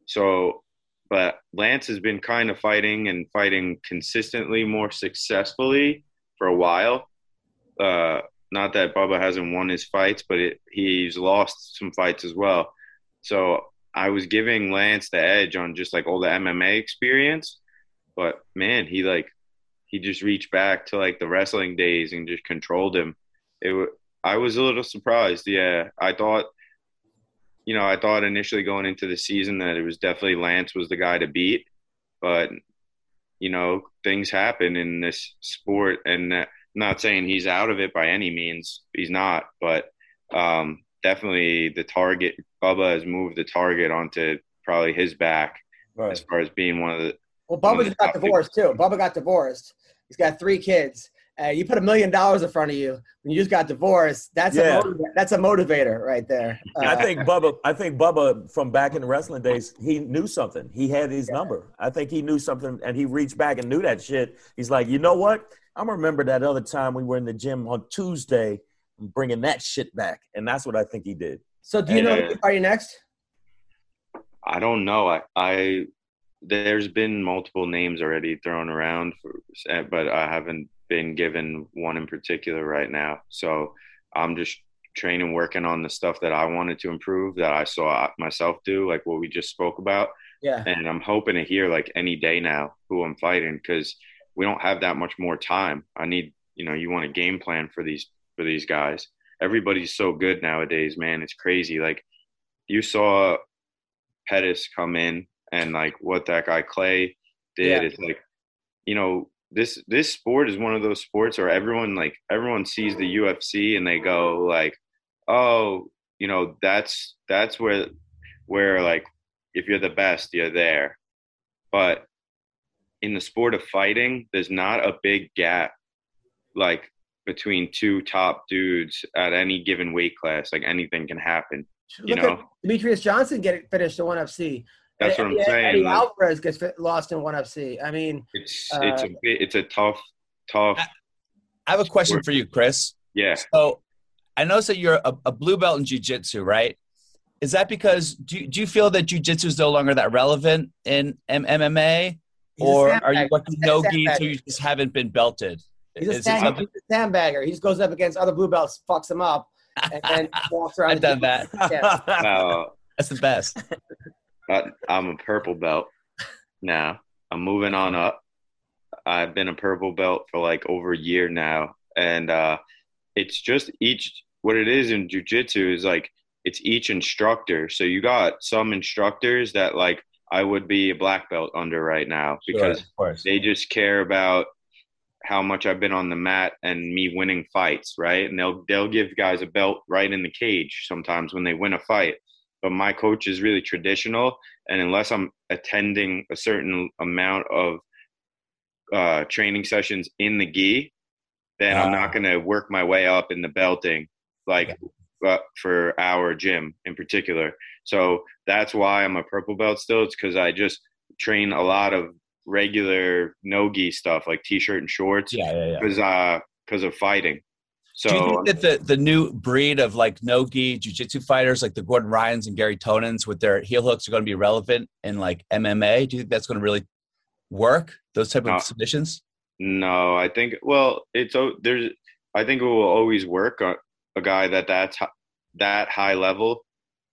so, but Lance has been kind of fighting and fighting consistently more successfully for a while. Uh, not that Bubba hasn't won his fights, but it, he's lost some fights as well. So I was giving Lance the edge on just like all the MMA experience, but man, he like he just reached back to like the wrestling days and just controlled him. It I was a little surprised. Yeah, I thought, you know, I thought initially going into the season that it was definitely Lance was the guy to beat, but you know, things happen in this sport, and uh, not saying he's out of it by any means. He's not, but um, definitely the target. Bubba has moved the target onto probably his back Right. as far as being one of the. Well, Bubba got divorced too. Bubba got divorced. He's got three kids. Uh, you put a million dollars in front of you when you just got divorced. That's Yeah. a motiva- that's a motivator right there. I Uh, think Bubba. I think Bubba from back in the wrestling days, he knew something. He had his number. I think he knew something, and he reached back and knew that shit. He's like, you know what? I'm gonna remember that other time we were in the gym on Tuesday, I'm bringing that shit back, and that's what I think he did. so do you know Yeah. who's fighting next? I don't know. I, I there's been multiple names already thrown around, for, but I haven't been given one in particular right now. So I'm just training, working on the stuff that I wanted to improve that I saw myself do, like what we just spoke about. Yeah. And I'm hoping to hear like any day now who I'm fighting because we don't have that much more time. I need, you know, you want a game plan for these for these guys. Everybody's so good nowadays, man. It's crazy. Like you saw Pettis come in and like what that guy Clay did. Yeah. It's like, you know, this this sport is one of those sports where everyone like everyone sees the UFC and they go like, oh, you know, that's that's where where like if you're the best, you're there. But in the sport of fighting, there's not a big gap like between two top dudes at any given weight class. Like anything can happen. You Look know? at Demetrious Johnson get it finished in one FC. That's what I'm Eddie, saying. Eddie like, Alvarez gets fit, lost in one FC. I mean, it's uh, it's a bit- it's a tough tough I have a question for you, Chris. yeah. So I noticed that you're a, a blue belt in jujitsu, right? Is that because do you, do you feel that jujitsu is no longer that relevant in M- MMA, or are you sandbag. lucky He's no gi so you just haven't been belted? he's a, sand, he's a sandbagger. He just goes up against other blue belts, fucks them up, and then walks around. I've done that. Yeah. Uh, That's the best. I, I'm a purple belt now. I'm moving on up. I've been a purple belt for like over a year now, and uh, it's just each. What it is in jujitsu is like it's each instructor. So you got some instructors that like I would be a black belt under right now because Sure, they just care about how much I've been on the mat and me winning fights, right? And they'll they'll give guys a belt right in the cage sometimes when they win a fight. But my coach is really traditional, and unless I'm attending a certain amount of uh, training sessions in the gi, then I'm not Ah. going to work my way up in the belting, like uh, for our gym in particular. So that's why I'm a purple belt still. It's because I just train a lot of regular no gi stuff like t-shirt and shorts Yeah, yeah, yeah. because uh because of fighting. So do you think that the, the new breed of like no gi jiu-jitsu fighters like the Gordon Ryans and Gary Tonons with their heel hooks are going to be relevant in like MMA? Do you think that's going to really work? Those type of No. submissions? No, I think well, it's there's. I think it will always work. A, a guy that that's that high level,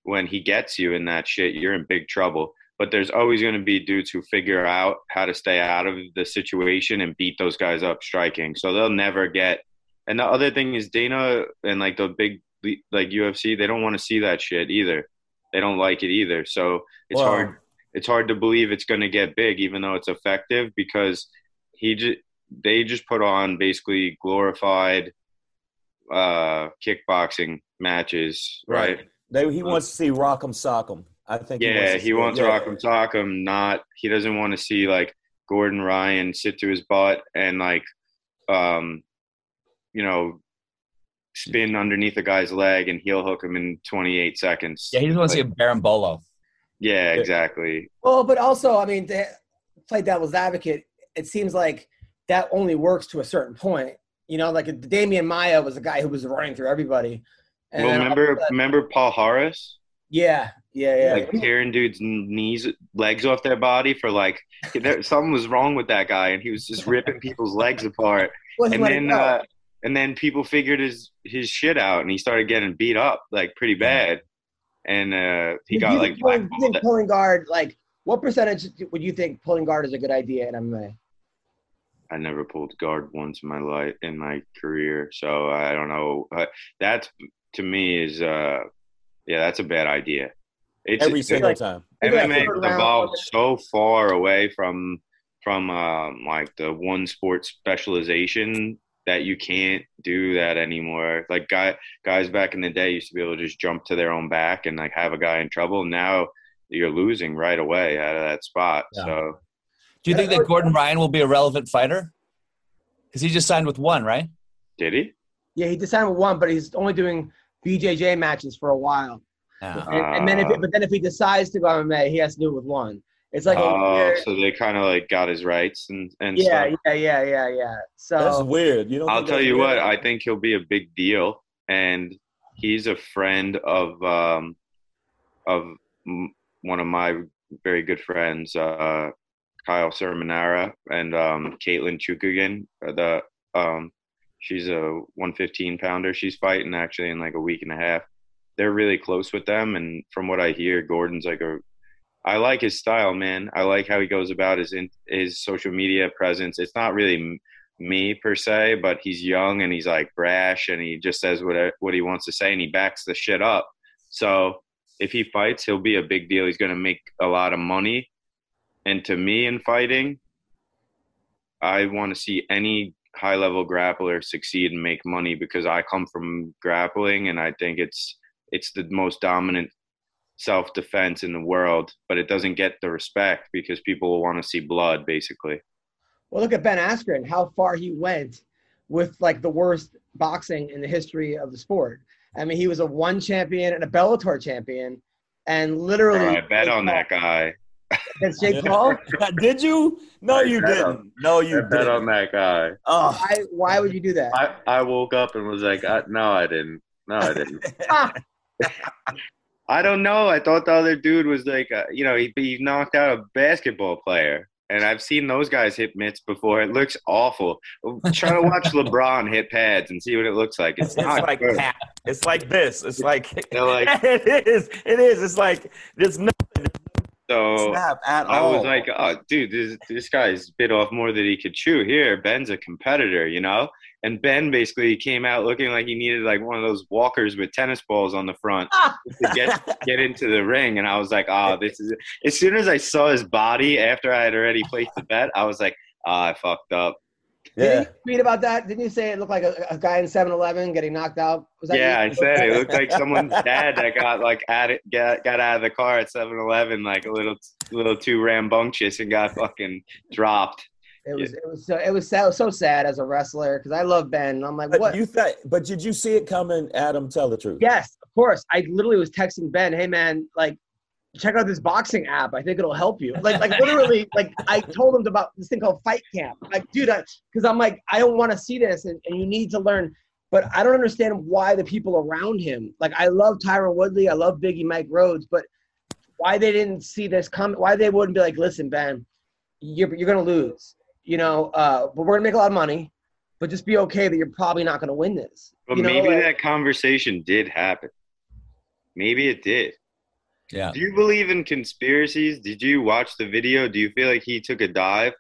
when he gets you in that shit, you're in big trouble. But there's always going to be dudes who figure out how to stay out of the situation and beat those guys up striking. So they'll never get. And the other thing is Dana and like the big like UFC, they don't want to see that shit either. They don't like it either. So it's Well- hard. It's hard to believe it's going to get big, even though it's effective, because he just they just put on basically glorified uh kickboxing matches right, Right. They, he wants to see Rock'em Sock'em. I think. yeah to he wants yeah. rock'em sock'em not he doesn't want to see like gordon ryan sit to his butt and like um you know spin underneath a guy's leg and heel hook him in 28 seconds Yeah, he just wants to Like, see a Baron Bolo. yeah exactly Well, but also, I mean, to play devil's advocate, it seems like that only works to a certain point. You know, like Demian Maia was a guy who was running through everybody. And well then all of remember a sudden- remember Palhares yeah, yeah, yeah. like tearing dudes' knees, legs off their body for like there, something was wrong with that guy, and he was just ripping people's legs apart. Wasn't And then, uh, and then people figured his his shit out, and he started getting beat up like pretty bad, and uh, he Do got you like think pulling, think pulling guard, like, what percentage would you think pulling guard is a good idea in MMA? I never pulled guard once in my life in my career, so I don't know. Uh, That's to me is uh, yeah, that's a bad idea. It's Every single like- time. MMA third round. evolved so far away from from um, like the one sport specialization that you can't do that anymore. Like guy guys back in the day used to be able to just jump to their own back and like have a guy in trouble. Now you're losing right away out of that spot. Yeah. So Do you think that Gordon Ryan will be a relevant fighter? Because he just signed with one, right? did he? Yeah, he decided with one, but he's only doing BJJ matches for a while. Yeah. And, and then if Uh, but then if he decides to go MMA, he has to do it with one. It's like a oh, weird, so they kind of like got his rights and and yeah, stuff. yeah, yeah, yeah, yeah. That's weird. You don't. I'll tell you weird? what, I think he'll be a big deal, and he's a friend of um, of m- one of my very good friends, uh, Kyle Sermonara and um, Katlyn Chookagian. uh, The um, she's a 115 pounder. She's fighting actually in like a week and a half. They're really close with them, and from what I hear, Gordon's like a. I like his style, man. I like how he goes about his in, his social media presence. It's not really me per se, but he's young and he's like brash and he just says what what he wants to say and he backs the shit up. So if he fights, he'll be a big deal. He's going to make a lot of money. And to me, in fighting, I want to see any high level grappler succeed and make money because I come from grappling and I think it's it's the most dominant self defense in the world, but it doesn't get the respect because people will want to see blood basically. well, look at Ben Askren, how far he went with like the worst boxing in the history of the sport. I mean, he was a one champion and a Bellator champion, and literally oh, I bet on that guy. against Jake Paul. Did you? No, I you didn't. on- No, you I bet didn't. on that guy. Oh, Why? Why would you do that? I, I woke up and was like, I, no, I didn't. No, I didn't. I don't know. I thought the other dude was like, uh, you know, he, he knocked out a basketball player. And I've seen those guys hit mitts before. It looks awful. Try to watch LeBron hit pads and see what it looks like. It's, it's not like good. It's like this. It's like, like it is. It is. It's like there's no So snap at I all. was like, oh, dude, this this guy's bit off more than he could chew. Here, Ben's a competitor, you know. And Ben basically came out looking like he needed like one of those walkers with tennis balls on the front to get get into the ring. And I was like, oh, this is. As soon as I saw his body after I had already placed the bet, I was like, ah, I fucked up. Yeah. Didn't you tweet about that? Didn't you say it looked like a, a guy in 7-Eleven getting knocked out? Was that Yeah, you? I said it looked like someone's dad that got like at it, got got out of the car at 7-Eleven like a little little too rambunctious and got fucking dropped. It was. It was. So, it was so, so sad as a wrestler because I love Ben. I'm like, But what? you thought? But did you see it coming, Adam? Tell the truth. Yes, of course. I literally was texting Ben, "Hey man, like check out this boxing app. I think it'll help you." Like like literally like I told him about this thing called Fight Camp. Like dude, that's cuz I'm like I don't want to see this and, and you need to learn but I don't understand why the people around him. Like I love Tyron Woodley, I love Biggie Mike Rhodes, but why they didn't see this come why they wouldn't be like, "Listen, Ben, you're you're going to lose." You know, uh but we're going to make a lot of money. But just be okay that you're probably not going to win this. But you know, maybe like- that conversation did happen. Maybe it did. Yeah. Do you believe in conspiracies? Did you watch the video? Do you feel like he took a dive?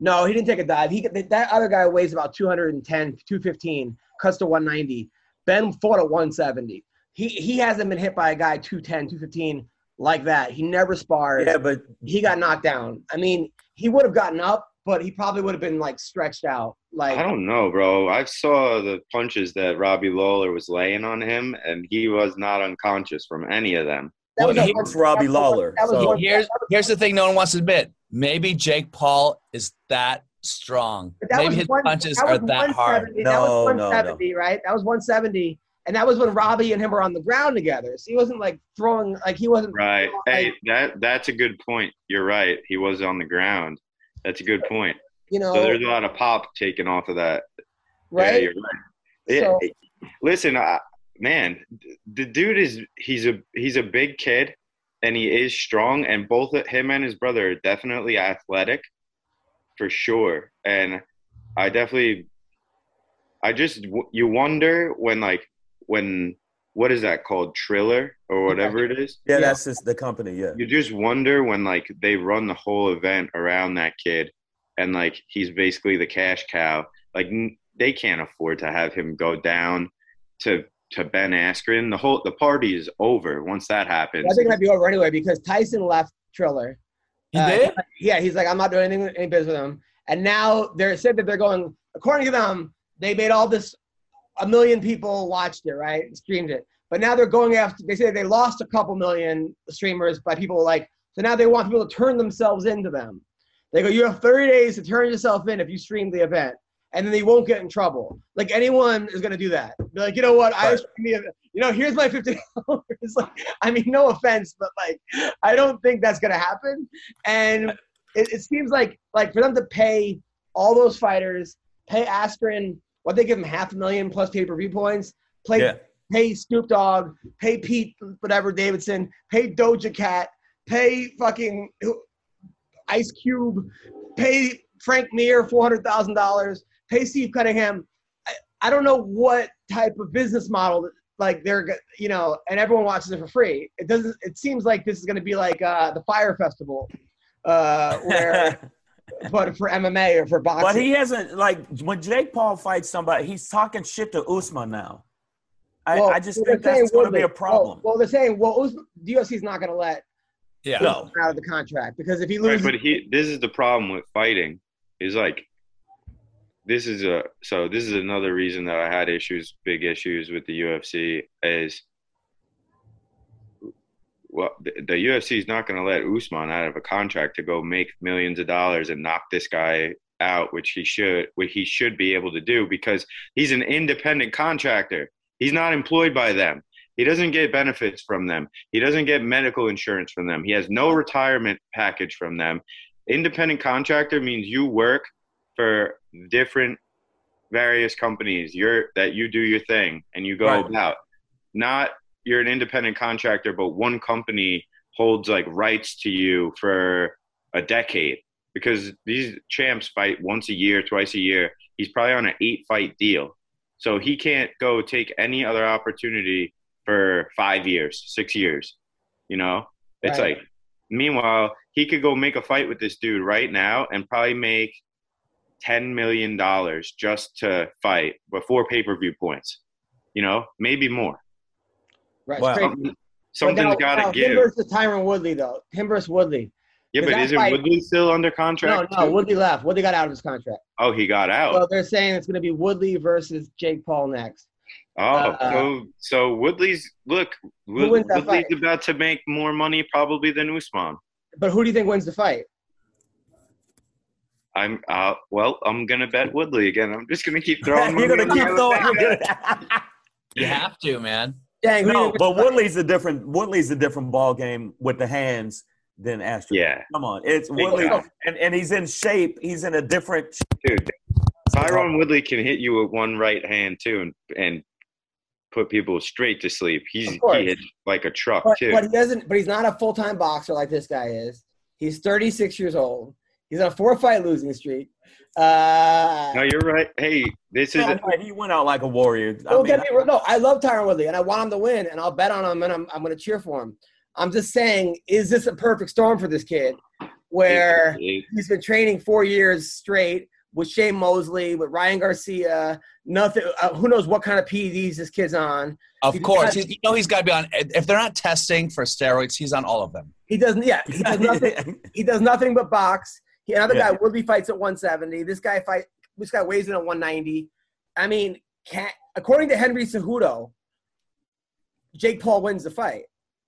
No, he didn't take a dive. He that other guy weighs about 210, 215, cuts to 190. Ben fought at 170. He he hasn't been hit by a guy 210, 215 like that. He never sparred. Yeah, but He got knocked down. I mean, he would have gotten up, but he probably would have been like stretched out. Like I don't know, bro. I saw the punches that Robbie Lawler was laying on him, and he was not unconscious from any of them. That was Well, a- he was Robbie that was- Lawler, That was so- Here's here's the thing no one wants to admit. Maybe Jake Paul is that strong. but that Maybe was his one- punches that are was that hard. 170. that was No, no, no. 170, right? That was 170. And that was when Robbie and him were on the ground together. So he wasn't like throwing like he wasn't Right. like, Hey, that that's a good point. You're right. He was on the ground. That's a good point. you know So there's a lot of pop taken off of that. Yeah, right? you're right. Yeah, So- listen, I, man, the dude is he's a he's a big kid, and he is strong. And both him and his brother are definitely athletic, for sure. And I definitely, I just you wonder when like when what is that called Triller or whatever it is. yeah, Yeah. that's just the company. Yeah. You just wonder when like they run the whole event around that kid and like he's basically the cash cow. Like n- they can't afford to have him go down to to Ben Askren. The whole the party is over once that happens. I think it might be over anyway because Tyson left Triller. He Uh, did? Yeah, he's like, I'm not doing anything, any business with him. And now they're said that they're going. According to them, they made all this. A million people watched it, right? Streamed it. But now they're going after. They say they lost a couple million streamers by people like. So now they want people to turn themselves into them. They go, you have 30 days to turn yourself in if you stream the event, and then they won't get in trouble. Like anyone is going to do that. Be like, you know what? I Right. streamed the event. You know, here's my 50 dollars. like, I mean, no offense, but like, I don't think that's going to happen. And it, it seems like like for them to pay all those fighters, pay Askren, what they give him half a million plus pay per view points, play Yeah. pay Snoop Dogg, pay Pete whatever Davidson, pay Doja Cat, pay fucking Ice Cube, pay Frank Mir four hundred thousand dollars, pay Steve Cunningham. I, I don't know what type of business model like they're go- you know, and everyone watches it for free. It doesn't. It seems like this is going to be like uh, the Fyre Festival, uh, where but for MMA or for boxing. But he hasn't like when Jake Paul fights somebody, he's talking shit to Usman now. I, Well, I just think saying that's going to be a problem. Well, well, they're saying well, Usman, the UFC's not going to let Yeah. No. Out of the contract because if he Right, loses, but he this is the problem with fighting is like this is a so this is another reason that I had issues big issues with the UFC is well the, the UFC is not going to let Usman out of a contract to go make millions of dollars and knock this guy out which he should what he should be able to do because he's an independent contractor. He's not employed by them. He doesn't get benefits from them. He doesn't get medical insurance from them. He has no retirement package from them. Independent contractor means you work for different various companies you're that you do your thing and you go Right. about. Not you're an independent contractor but one company holds like rights to you for a decade. Because these champs fight once a year twice a year. He's probably on an eight fight deal. So he can't go take any other opportunity for five years six years you know? It's Right. like meanwhile he could go make a fight with this dude right now and probably make ten million dollars just to fight before pay per view points. You know, maybe more. right, it's Well, crazy. something's got to to Him versus Tyron Woodley though. Him versus Woodley. Yeah, but that isn't fight- Woodley still under No, contract? no, too? Woodley left. Woodley got out of his contract. Oh, he got out. So they're saying it's going to be Woodley versus Jake Paul next. oh, uh, so so Woodley's look. Who wins that Woodley's fight? about to make more money probably than Usman. But who do you think wins the fight? I'm uh, well. I'm gonna bet Woodley again. I'm just gonna keep throwing. You're gonna keep throwing. you're bet. gonna- You have to, man. Dang, who do you no, but wins? Woodley's a different. Woodley's a different ball game with the hands than Askren. Yeah, Come on, it's Big Woodley, time. and, and he's in shape. He's in a different. dude. Tyron Woodley can hit you with one right hand too, and and put people straight to sleep. He's he hits like a truck But, too. but he doesn't. But he's not a full time boxer like this guy is. He's 36 years old. He's on a four fight losing streak. Uh, no, you're right. Hey, this is No, but he went out like a warrior. I don't mean, get me wrong. No, I love Tyron Woodley and I want him to win, and I'll bet on him, and I'm I'm going to cheer for him. I'm just saying, is this a perfect storm for this kid, where he's been training four years straight with Shane Mosley, with Ryan Garcia. Nothing. Uh, who knows what kind of PEDs this kid's on? Of He's course, got- he, you know he's got to be on. If they're not testing for steroids, he's on all of them. He doesn't. Yeah, he does nothing. he does nothing but box. He, another Yeah. guy, Woodley fights at 170. This guy fight. This guy weighs in at 190. I mean, can according to Henry Cejudo, Jake Paul wins the fight.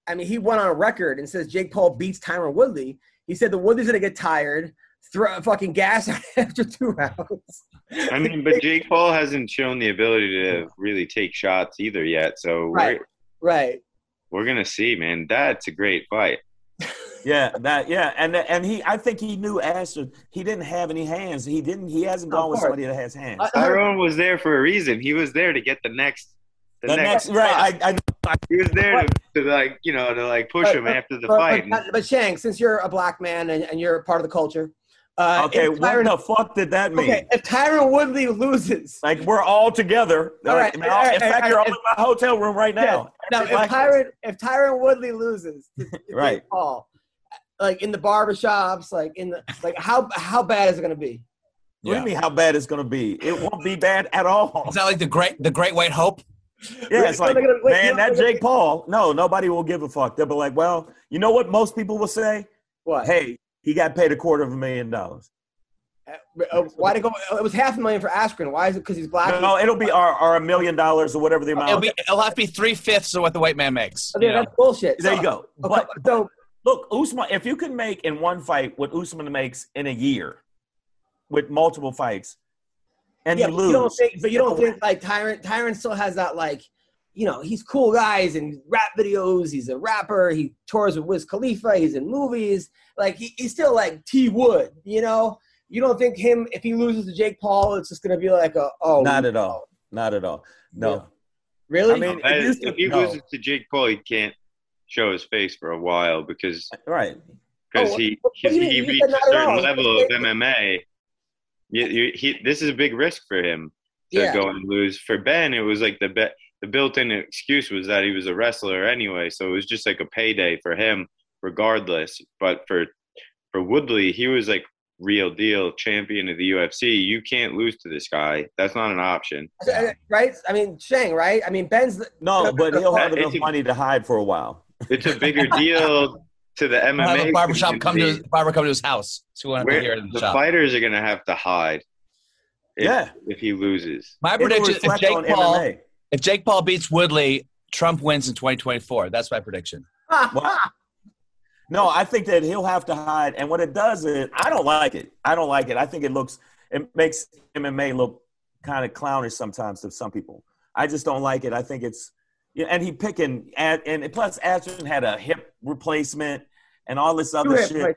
I mean, he went on a record and says Jake Paul beats Tyron Woodley. He said the Woodley's gonna get tired, throw fucking gas after two rounds. I mean, but Jake Paul hasn't shown the ability to really take shots either yet. So Right. we're Right. we're gonna see, man. That's a great fight. Yeah, that yeah, and and he, I think he knew Askren. He didn't have any hands. He didn't. He hasn't gone with somebody that has hands. I- Tyron was there for a reason. He was there to get the next. The, the next, next, right? I, I he was there to, to like you know to like push But- him but- after the but, fight. But, but Shang, since you're a black man and, and you're part of the culture, uh, okay, if what the fuck did that mean? Okay, if Tyron Woodley loses, Like we're all together. All right, Like, all right, in fact, all you're right, all in my hotel room right now. now if black Tyron if Tyron Woodley loses, to, to Right. Jake Paul, like in the barbershops, like in the like how how bad is it gonna be? What do you mean how bad it's gonna be? It won't be bad at all. Is that like the great the Great White Hope? Yeah, it's like, gonna- wait, man, know that what- Jake Paul. No, nobody will give a fuck. They'll be like, well, you know what most people will say? What? Hey, he got paid a quarter of a million dollars. Uh, why to go? It was half a million for Askren. Why is it because he's black? No, it'll be our, our a million dollars or whatever the amount. It'll be it'll have to be three fifths of what the white man makes. I mean, that's bullshit. there So- you go. okay, But so look, Usman, if you can make in one fight what Usman makes in a year with multiple fights, and yeah, you lose, you don't think, but you don't think like Tyron. Tyron still has that like, you know, he's cool guys and rap videos. He's a rapper. He tours with Wiz Khalifa. He's in movies. Like he, he's still like T Wood. You know, you don't think him if he loses to Jake Paul, it's just gonna be like a oh, not at all, not at all. No, Yeah. really? I mean, it to- if he no. loses to Jake Paul, he can't show his face for a while because right. because Oh, he what- what do you he, he You reached a certain level of MMA. You, you, he, this is a big risk for him to Yeah. go and lose. For Ben, it was like the be, the built-in excuse was that he was a wrestler anyway, so it was just like a payday for him, regardless. But for for Woodley, he was like real deal champion of the UFC. You can't lose to this guy. That's not an option. right? I mean, Shang, right? I mean, Ben's the- No, but he'll have enough money to hide for a while. It's a bigger deal to the I'll MMA. have a barbershop come to community. his, barber come to his house. So we want to Where hear the the fighters are gonna have to hide. If, Yeah. if he loses. My It'll prediction: if reflect Jake Paul, MMA. if Jake Paul beats Woodley, Trump wins in 2024. That's my prediction. What? No, I think that he'll have to hide. And what it does is, I don't like it. I don't like it. I think it looks, it makes MMA look kind of clownish sometimes to some people. I just don't like it. I think it's, yeah, and he picking, and, and plus Askren had a hip replacement and all this other hip shit.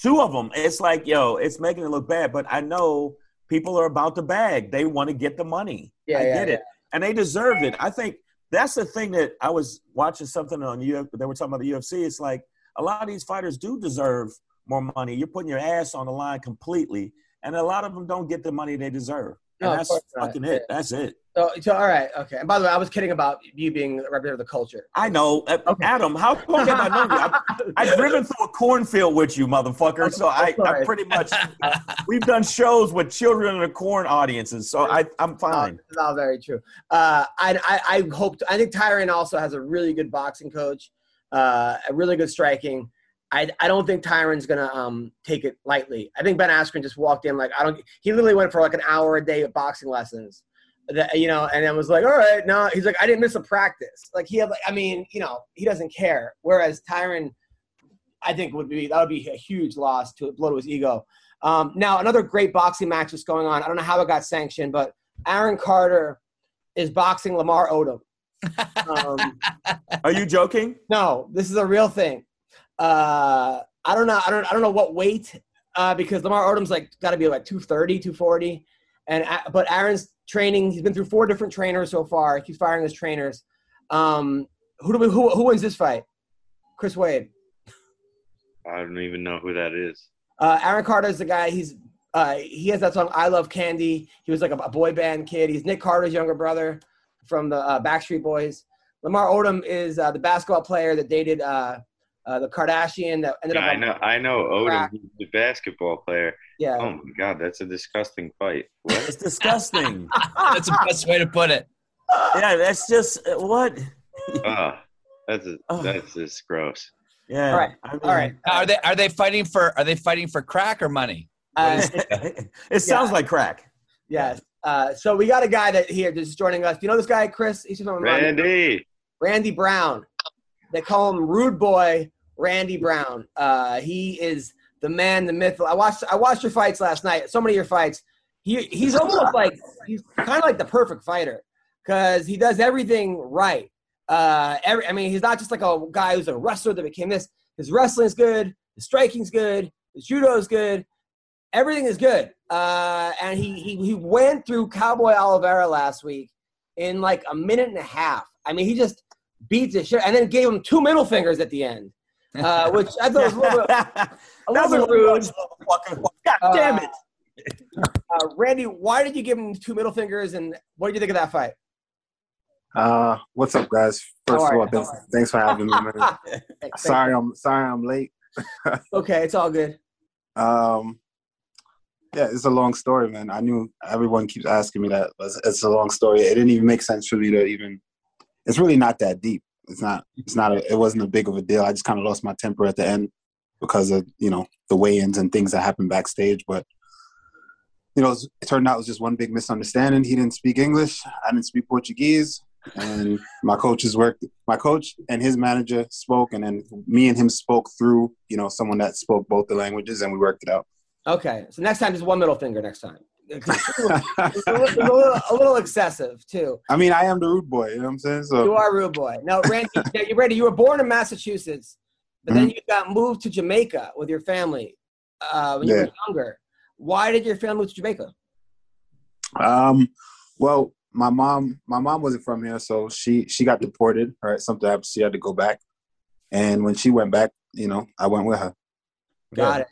Two of them. It's like, yo, it's making it look bad. But I know people are about the bag. They want to get the money. Yeah, I yeah, get yeah. it, and they deserve it. I think that's the thing that I was watching something on you. They were talking about the UFC. It's like a lot of these fighters do deserve more money. You're putting your ass on the line completely, and a lot of them don't get the money they deserve. No, And that's fucking it. That's it. So, so, all right, okay. And by the way, I was kidding about you being a representative of the culture. I know, Uh, Adam. How have I known you? I, I've driven through a cornfield with you, motherfucker. So I, I pretty much we've done shows with children in the corn audiences. So I, I'm fine. It's all very true. Uh, I, I, I hope. I think Tyron also has a really good boxing coach, uh, a really good striking. I, I don't think Tyron's gonna um, take it lightly. I think Ben Askren just walked in like I don't. He literally went for like an hour a day of boxing lessons, that, you know, and then was like, all right, no. He's like, I didn't miss a practice. Like he had, like, I mean, you know, he doesn't care. Whereas Tyron, I think would be that would be a huge loss to blow to his ego. Um, now another great boxing match is going on. I don't know how it got sanctioned, but Aaron Carter is boxing Lamar Odom. Um, Are you joking? no, this is a real thing. Uh, I don't know. I don't. I don't know what weight uh, because Lamar Odom's like got to be like 230, 240, and uh, but Aaron's training. He's been through four different trainers so far. He keeps firing his trainers. Um, who do we? Who, who wins this fight? Chris Wade. I don't even know who that is. Uh, Aaron Carter is the guy. He's uh, he has that song "I Love Candy." He was like a, a boy band kid. He's Nick Carter's younger brother from the uh, Backstreet Boys. Lamar Odom is uh, the basketball player that dated uh, uh, the Kardashian that ended Yeah, up. I know. I know Odom, he's the basketball player. Yeah. Oh my god, that's a disgusting fight. What? It's disgusting. That's the best way to put it. yeah, that's just uh, what. Ah, that's a, Oh. that's just gross. Yeah. All right, I mean, all right. Now, are they are they fighting for are they fighting for crack or money? Uh, it sounds Yeah. like crack. yes. Uh, so we got a guy that here just joining us. Do you know this guy, Chris? He's from Randy, Randy Brown. They call him Rude Boy Randy Brown. Uh, he is the man, the myth. I watched I watched your fights last night. So many of your fights. He he's almost like he's kind of like the perfect fighter because he does everything right. Uh, every, I mean, he's not just like a guy who's a wrestler that became this. His wrestling's good. His striking's good. His judo's good. Everything is good. Uh, and he, he he went through Cowboy Oliveira last week in like a minute and a half. I mean, he just beat the shit, and then gave him two middle fingers at the end, uh, which I thought was a little bit, a little bit rude. motherfucker. God damn it. Uh, Randy, why did you give him two middle fingers, and what did you think of that fight? Uh, what's up, guys? First How of are all, thanks, How thanks for having me, man. Thanks. sorry, I'm sorry I'm late. Okay, it's all good. Um, yeah, it's a long story, man. I knew everyone keeps asking me that. But it's, it's a long story. It didn't even make sense for me to even. It's really not that deep. It's not. It's not. A, it wasn't a big of a deal. I just kind of lost my temper at the end because of you know the weigh-ins and things that happened backstage. But you know, it turned out it was just one big misunderstanding. He didn't speak English. I didn't speak Portuguese. And my coaches worked. My coach and his manager spoke, and then me and him spoke through, you know, someone that spoke both the languages, and we worked it out. Okay, so next time just one middle finger. Next time. It's a little, it's a little, a little excessive too. I mean, I am the rude boy. You know what I'm saying? So You are a rude boy. Now, Randy, you Randy, you were born in Massachusetts, but then you got moved to Jamaica with your family uh, when you Yeah. were younger. Why did your family move to Jamaica? Um, well, my mom, my mom wasn't from here, so she she got deported. Right, something happened. She had to go back, and when she went back, you know, I went with her. Got it.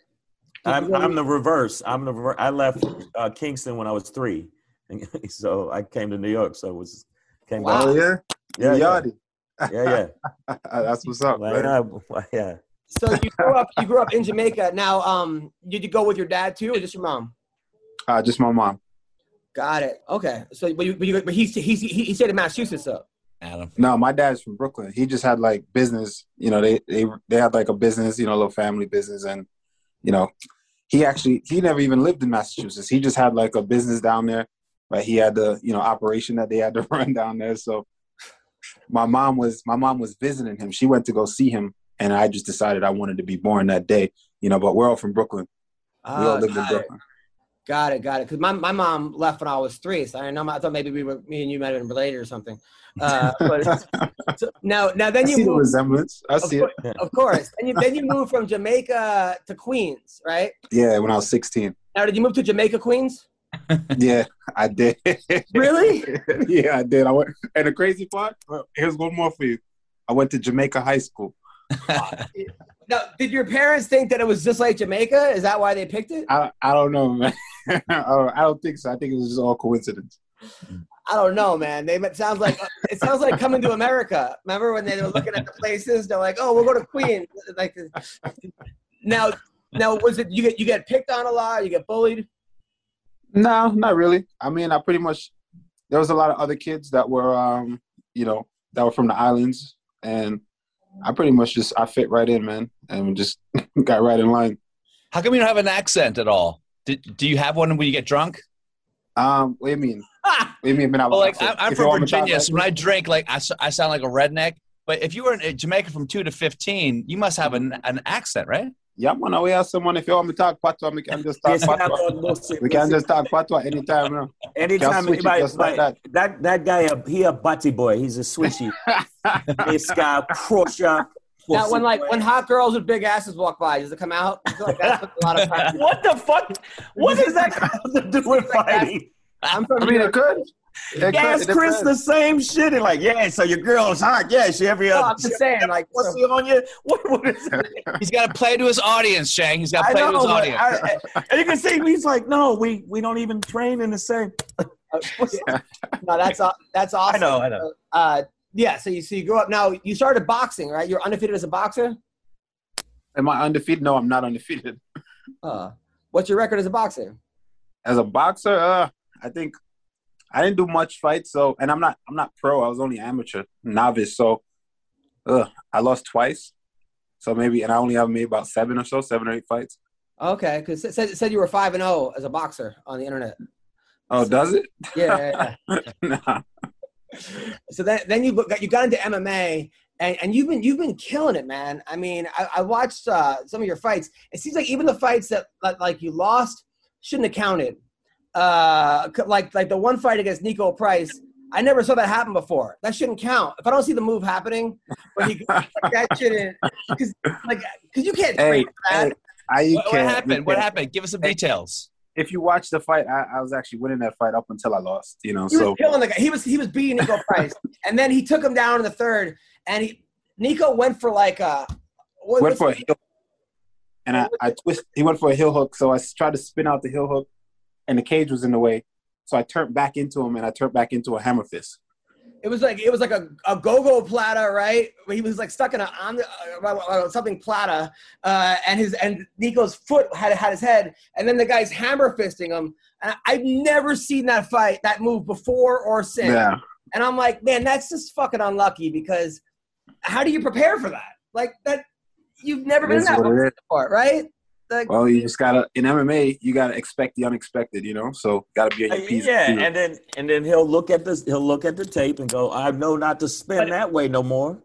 I'm, I'm the reverse. I'm the rever- I left uh, Kingston when I was three, so I came to New York. So it was came back. Oh yeah, Yeah, yeah. Yeah, yeah. That's what's up. Well, man. yeah, yeah. So you grew up. You grew up in Jamaica. Now, um, did you go with your dad too, or just your mom? Uh, just my mom. Got it. Okay. So, but, you, but, you, but he, he, he, he stayed in Massachusetts, though. Adam. No, my dad's from Brooklyn. He just had like business. You know, they they they had like a business. You know, a little family business, and you know, he actually he never even lived in Massachusetts. He just had like a business down there. Right, he had the you know operation that they had to run down there. So my mom was my mom was visiting him. She went to go see him, and I just decided I wanted to be born that day. You know, but we're all from Brooklyn. We all Ah, lived in. Brooklyn. Got it, got it. Because my, my mom left when I was three, so I know I thought maybe we were me and you might have been related or something. Uh, but so now now then I you see the resemblance. I of, see cour- it. of course. Then you then you moved from Jamaica to Queens, right? Yeah, when I was 16. Now did you move to Jamaica, Queens? Yeah, I did. Really? yeah, I did. I went, and the crazy part, here's one more for you. I went to Jamaica High School. Now, did your parents think that it was just like Jamaica? Is that why they picked it? I I don't know, man. I, don't, I don't think so. I think it was just all coincidence. I don't know, man. They it sounds like it sounds like coming to America. Remember when they were looking at the places? They're like, "Oh, we'll go to Queens." Like, now, now was it you get you get picked on a lot? You get bullied? No, not really. I mean, I pretty much there was a lot of other kids that were, um, you know, that were from the islands, and I pretty much just I fit right in, man, and just got right in line. How come you don't have an accent at all? Did, do you have one when you get drunk? Um, what do you mean? What do you mean? When I Well, like accent? I'm, I'm from want me to talk Virginia, so when I drink, like I, I sound like a redneck. But if you were in Jamaica from two to fifteen, you must have an, an accent, right? Yeah, man. We have someone. If you want me to talk patois, we can just talk Yes, patois. We can just talk patois anytime. You know? Anytime, Can switch it just like like, that. that guy, he a butty boy. He's a switchy. this guy, crusher. Now, when like when hot girls with big asses walk by, does it come out? Like that's what a lot of times. what the fuck? What does that got to do with fighting? I'm from I mean, it could. It. Yes, It Chris, the same shit. And like, yeah, so your girl's hot. Yeah, she every No, other. I'm just saying, like, what's he on you? What, what is He's got to play to his audience, Shane. He's got to I play to his audience. I- I- and you can see he's like, no, we we don't even train in the same. no, that's that's awesome. I know, I know. Uh, yeah. So you so you grew up. Now you started boxing, right? You're undefeated as a boxer. Am I undefeated? No, I'm not undefeated. Uh, what's your record as a boxer? As a boxer, uh, I think I didn't do much fights. So, and I'm not, I'm not pro. I was only amateur, novice. So, uh, I lost twice. So maybe, and I only have made about seven or so, seven or eight fights. Okay, because it said, it said you were five and zero as a boxer on the internet. Oh, does it? Yeah. yeah, nah. Yeah. So then, then you got you got into MMA, and, and you've been you've been killing it, man. I mean, I, I watched uh, some of your fights. It seems like even the fights that like, like you lost shouldn't have counted. Uh, like like the one fight against Niko Price. I never saw that happen before. That shouldn't count. If I don't see the move happening, but you, like, that shouldn't because like because you can't train Hey, that. hey, I, you What, what can't- you happened? What can't- happened? Give us some Hey. details. If you watch the fight, I, I was actually winning that fight up until I lost. You know, He so was killing the guy. He was he was beating Niko Price, and then he took him down in the third, and he Niko went for like a what, went for a heel, and I, I twist. He went for a heel hook, so I tried to spin out the heel hook, and the cage was in the way. So I turned back into him, and I turned back into a hammer fist. It was like it was like a, a go-go platter, right? He was like stuck in a on uh, something platter, uh, and his and Niko's foot had had his head, and then the guy's hammer fisting him. And I- I've never seen that fight, that move before or since. Yeah. And I'm like, man, that's just fucking unlucky because how do you prepare for that? Like that, you've never been in that what it is. before, right? Like, Well, you just gotta in MMA, you gotta expect the unexpected, you know. So gotta be on your P's. Uh, yeah, and and then and then he'll look at this. He'll look at the tape and go, "I know not to spin But- that way no more."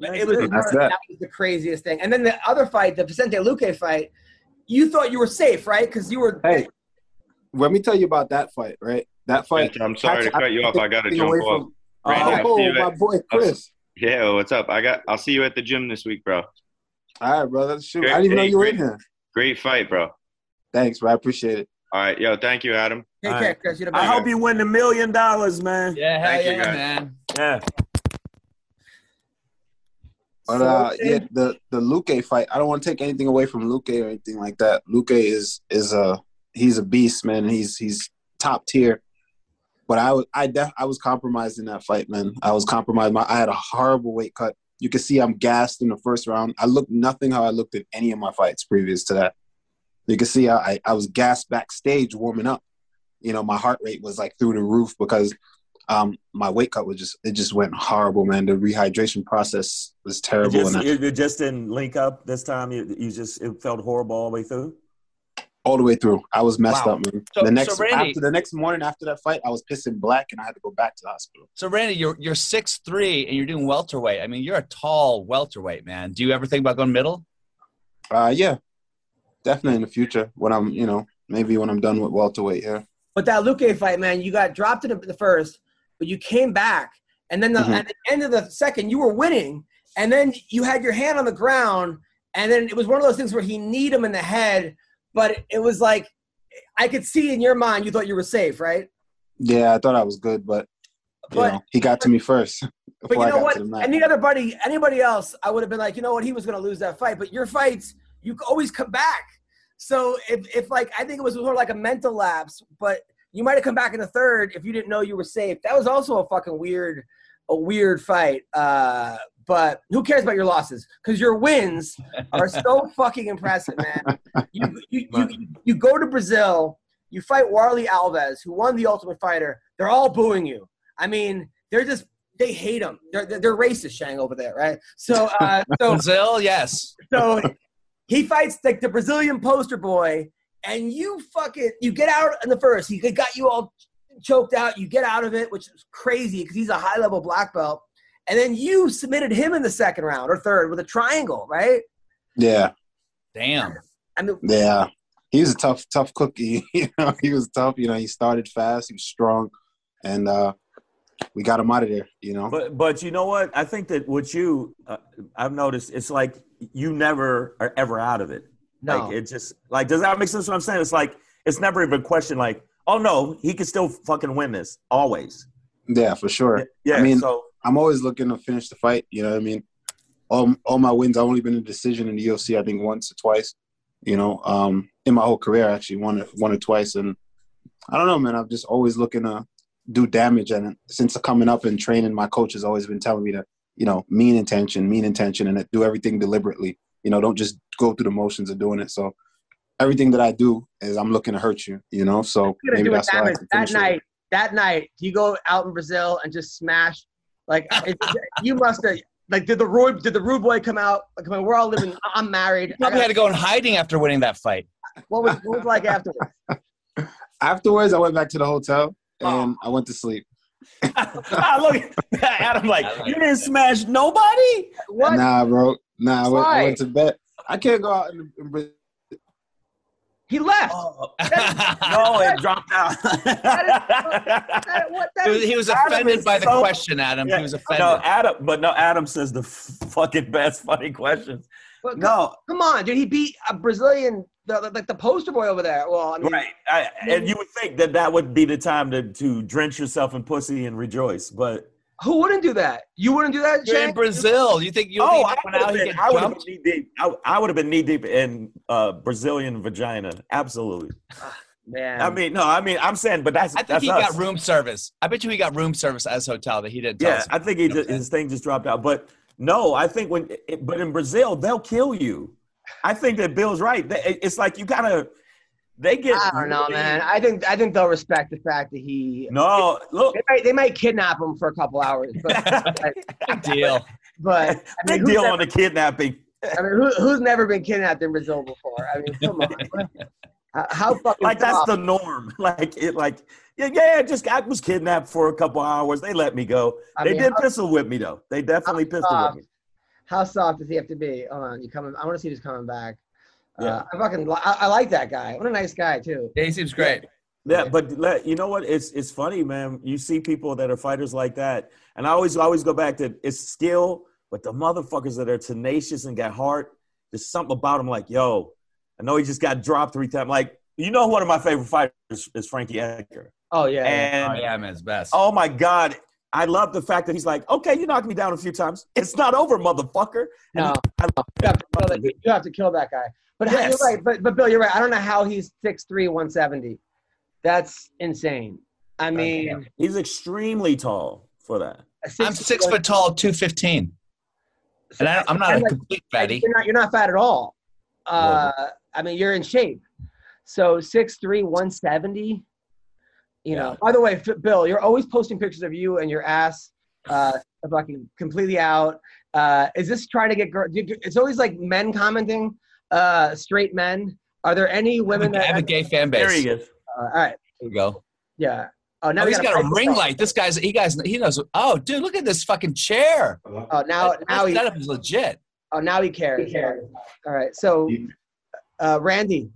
it was That's that. that. was the craziest thing. And then the other fight, the Vicente Luque fight, you thought you were safe, right? Because you were. Hey, let me tell you about that fight, right? That fight. I'm sorry to cut you off. I gotta jump off. from- Randy, I'll oh, my at- boy Chris. Yeah, what's up? I got. I'll see you at the gym this week, bro. All right, brother. Shoot, Great- I didn't even know you were in here. Great fight, bro. Thanks, bro. I appreciate it. All right, yo, thank you, Adam. Take All care, right. Chris. You're the I hope you win the million dollars, man. Yeah, hell Thank you, yeah, guys. man. Yeah. But uh, yeah, the the Luque fight. I don't want to take anything away from Luque or anything like that. Luque is is a he's a beast, man. He's he's top tier. But I was I def, I was compromised in that fight, man. I was compromised. My, I had a horrible weight cut. You can see I'm gassed in the first round. I looked nothing how I looked at any of my fights previous to that. You can see I, I, was gassed backstage warming up. You know, my heart rate was like through the roof because um, my weight cut was just it just went horrible, man. The rehydration process was terrible. just, and I- it, it just didn't link up this time. You, you just it felt horrible all the way through. All the way through. I was messed Wow. up, man. So- the next so Randy- after the next morning after that fight, I was pissing black and I had to go back to the hospital. So Randy, you're you're six three and you're doing welterweight. I mean, you're a tall welterweight, man. Do you ever think about going middle? Uh, yeah, definitely in the future when I'm, you know, maybe when I'm done with welterweight. Yeah, But that Luque fight, man, you got dropped in the- the first, but you came back, and then the, Mhm. at the end of the second, you were winning, and then you had your hand on the ground, and then it was one of those things where he kneed him in the head, but it was like I could see in your mind you thought you were safe, right? yeah, I thought I was good, but But know, he got to me first. but you know what? to the mat. Any other buddy, anybody else, I would have been like, you know what, he was going to lose that fight. But your fights, you always come back. So if if like I think it was sort of like a mental lapse, but you might have come back in the third if you didn't know you were safe. That was also a fucking weird, a weird fight. Uh, but who cares about your losses? Because your wins are so fucking impressive, man. You, you, you, you go to Brazil, you fight Warlley Alves, who won the Ultimate Fighter. They're all booing you. I mean, they're just they hate him. They're they're, racist, Shane over there, right? So uh, so Brazil, yes. so he fights like the Brazilian poster boy, and you fucking you get out in the first. He got you all choked out. You get out of it, which is crazy because he's a high level black belt. And then you submitted him in the second round or third with a triangle, right? yeah, Damn. I mean, yeah, he was a tough, tough cookie. you know, he was tough. You know, he started fast. He was strong, and uh, we got him out of there. You know, But but you know what? I think that with you, uh, I've noticed it's like you never are ever out of it. no. Like it just like does that make sense? What I'm saying? It's like it's never even a question. Like oh no, he could still fucking win this always. yeah, for sure. Yeah. I mean, so I'm always looking to finish the fight. You know what I mean? All, all my wins, I've only been in a decision in the UFC, I think once or twice, you know, um, in my whole career, actually, one, one or twice. And I don't know, man, I'm just always looking to do damage. And since coming up and training, my coach has always been telling me to, you know, mean intention, mean intention, and do everything deliberately. You know, don't just go through the motions of doing it. So everything that I do is I'm looking to hurt you, you know? So maybe do it that's why I damage that it. night. That night, you go out in Brazil and just smash? Like you must have. Like, did the Roy, did the rude boy come out? Like, I mean, we're all living. I'm married. You probably had to go in hiding after winning that fight. What was what was like afterwards? Afterwards, I went back to the hotel Oh. and I went to sleep. ah, look at Adam. Like you didn't smash nobody. What? Nah, bro. Nah, I went, I went to bed. I can't go out in, in Brazil. He left. Oh, no, it dropped out. That- what, that He was, he was Adam offended is by the so- question, Adam. Yeah, He was offended. No, Adam, but no, Adam says the f- fucking best funny questions. but No, come on, dude. He beat a Brazilian, the, the- like the poster boy over there. Well, I mean, right. I, and you would think that that would be the time to, to drench yourself in pussy and rejoice, but who wouldn't do that? You wouldn't do that, You're in Brazil. You think you'll oh, be I would out have been, I would have knee deep. I, I would have been knee deep in uh, Brazilian vagina. Absolutely. Man. I mean, no, I mean, I'm saying, but that's I think that's he us. got room service. I bet you he got room service at his hotel that he didn't. Tell Yeah, us I think he just, his thing just dropped out. But no, I think when, it, but in Brazil, they'll kill you. I think that Bill's right. It's like you gotta, they get. I don't know, man. I think I think they'll respect the fact that he. No, look, They might, they might kidnap him for a couple hours, but Big deal. but I mean, big deal never, on the kidnapping. I mean, who, who's never been kidnapped in Brazil before? I mean, come on. How- How fucking Like that's soft- the norm. Like it, like yeah, yeah. Just I was kidnapped for a couple hours. They let me go. I they mean, did how- pistol whip me though. They definitely pistol soft- whip me. How soft does he have to be? Hold on, you coming? I want to see who's coming back. Yeah. Uh, I fucking li- I, I like that guy. What a nice guy too. Yeah, he seems great. Yeah, but let, you know what? It's it's funny, man. You see people that are fighters like that, and I always always go back to it's skill, but the motherfuckers that are tenacious and got heart. There's something about them like, yo, I know he just got dropped three times. Like, you know, one of my favorite fighters is Frankie Edgar, Oh yeah. yeah. and Oh yeah, man, his best. oh my god, I love the fact that he's like, okay, you knocked me down a few times. It's not over, motherfucker. And No, I love you have, to kill that, you have to kill that guy. But Yes. you're right. But but Bill, you're right. I don't know how he's 6'3", 170. That's insane. I mean, He's extremely tall for that. I'm six foot tall, two fifteen, and I, I'm not a And, like, complete fatty. You're not, you're not fat at all. Uh, I mean, you're in shape. So 6'3", 170. You know. By the way, Bill, you're always posting pictures of you and your ass, uh, fucking completely out. Uh, is this trying to get girls? It's always like men commenting, uh, straight men. Are there any women I have a gay fan base? There base. he There is. Uh, all right. we go. Yeah. Oh, now Oh, he's got, got a ring light. This guy's he guys he knows. Oh, dude, look at this fucking chair. Oh, now now This he. setup is legit. Oh, now he cares. All right. So, uh, Randy.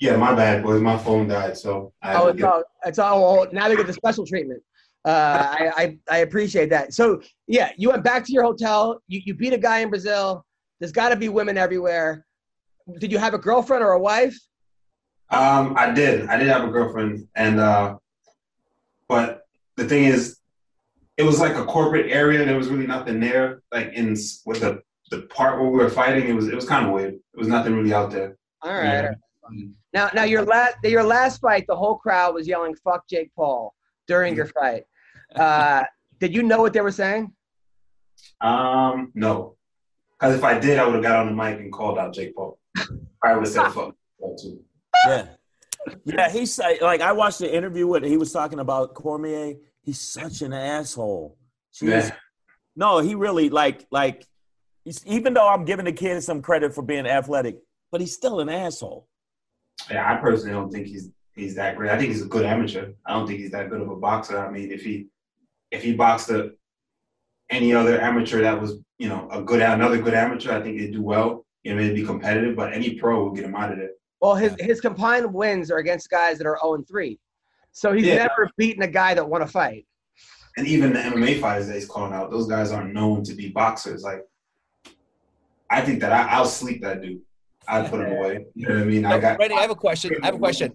Yeah, my bad, boys. My phone died, so I Oh, it's all, it's all, well, now they get the special treatment. Uh, I, I, I appreciate that. So, yeah, you went back to your hotel. You, you beat a guy in Brazil. There's got to be women everywhere. Did you have a girlfriend or a wife? Um, I did. I did have a girlfriend, and uh, but the thing is, it was like a corporate area. There was really nothing there. Like in with the the part where we were fighting, it was it was kind of weird. It was nothing really out there. All right. Yeah. Now, now your last, your last fight, the whole crowd was yelling "fuck Jake Paul" during your fight. Uh, did you know what they were saying? Um, no, because if I did, I would have got on the mic and called out Jake Paul. I would have said fuck Paul too. Yeah. Yeah, he's like I watched the interview with he was talking about Cormier. He's such an asshole. Jeez. Yeah. No, he really like like he's, even though I'm giving the kid some credit for being athletic, but he's still an asshole. Yeah, I personally don't think he's he's that great. I think he's a good amateur. I don't think he's that good of a boxer. I mean, if he if he boxed a, any other amateur that was you know a good another good amateur, I think he'd do well. You know, he'd be competitive. But any pro would get him out of there. Well, his his combined wins are against guys that are 0 and 3. So he's Yeah. never beaten a guy that won a fight. And even the MMA fighters that he's calling out, those guys aren't known to be boxers. Like, I think that I, I'll sleep that dude. I'd put them away. You know what I mean? I got Randy, I have a question. I have a question.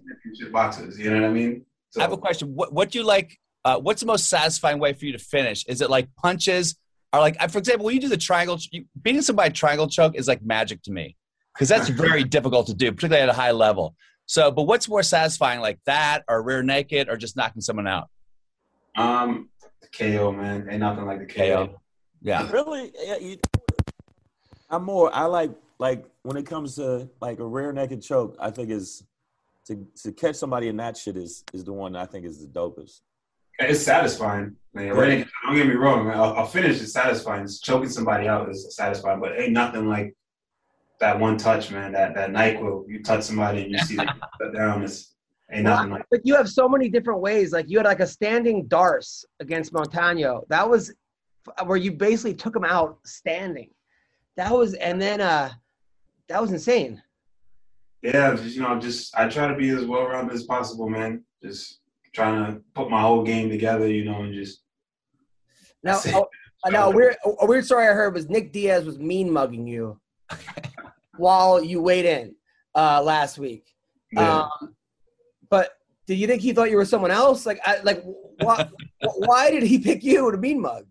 Boxes. You know what I mean? So, I have a question. What what do you like? Uh, what's the most satisfying way for you to finish? Is it like punches? Or like, for example, when you do the triangle, you, beating somebody triangle choke is like magic to me because that's very difficult to do, particularly at a high level. So, but what's more satisfying, like that, or rear naked, or just knocking someone out? Um, the KO man, ain't nothing like the KO. KO. Yeah. Really? Yeah, you, I'm more. I like like when it comes to like a rear naked choke. I think is to to catch somebody in that shit is is the one I think is the dopest. It's satisfying. Man, Really, don't get me wrong. Man. A, a finish is satisfying. Choking somebody out is satisfying, but ain't nothing like that one touch, man. That that Nyquil, you touch somebody and you see them cut down. It's ain't nothing like. But you have so many different ways. Like you had like a standing darce against Montano. That was where you basically took him out standing. That was, and then uh, that was insane. Yeah, just, you know, just I try to be as well rounded as possible, man. Just trying to put my whole game together, you know, and just Now, oh, now a weird, a weird story I heard was Nick Diaz was mean mugging you while you weighed in uh, last week. yeah. Um, but do you think he thought you were someone else? Like, I, like, why, why did he pick you to mean mug?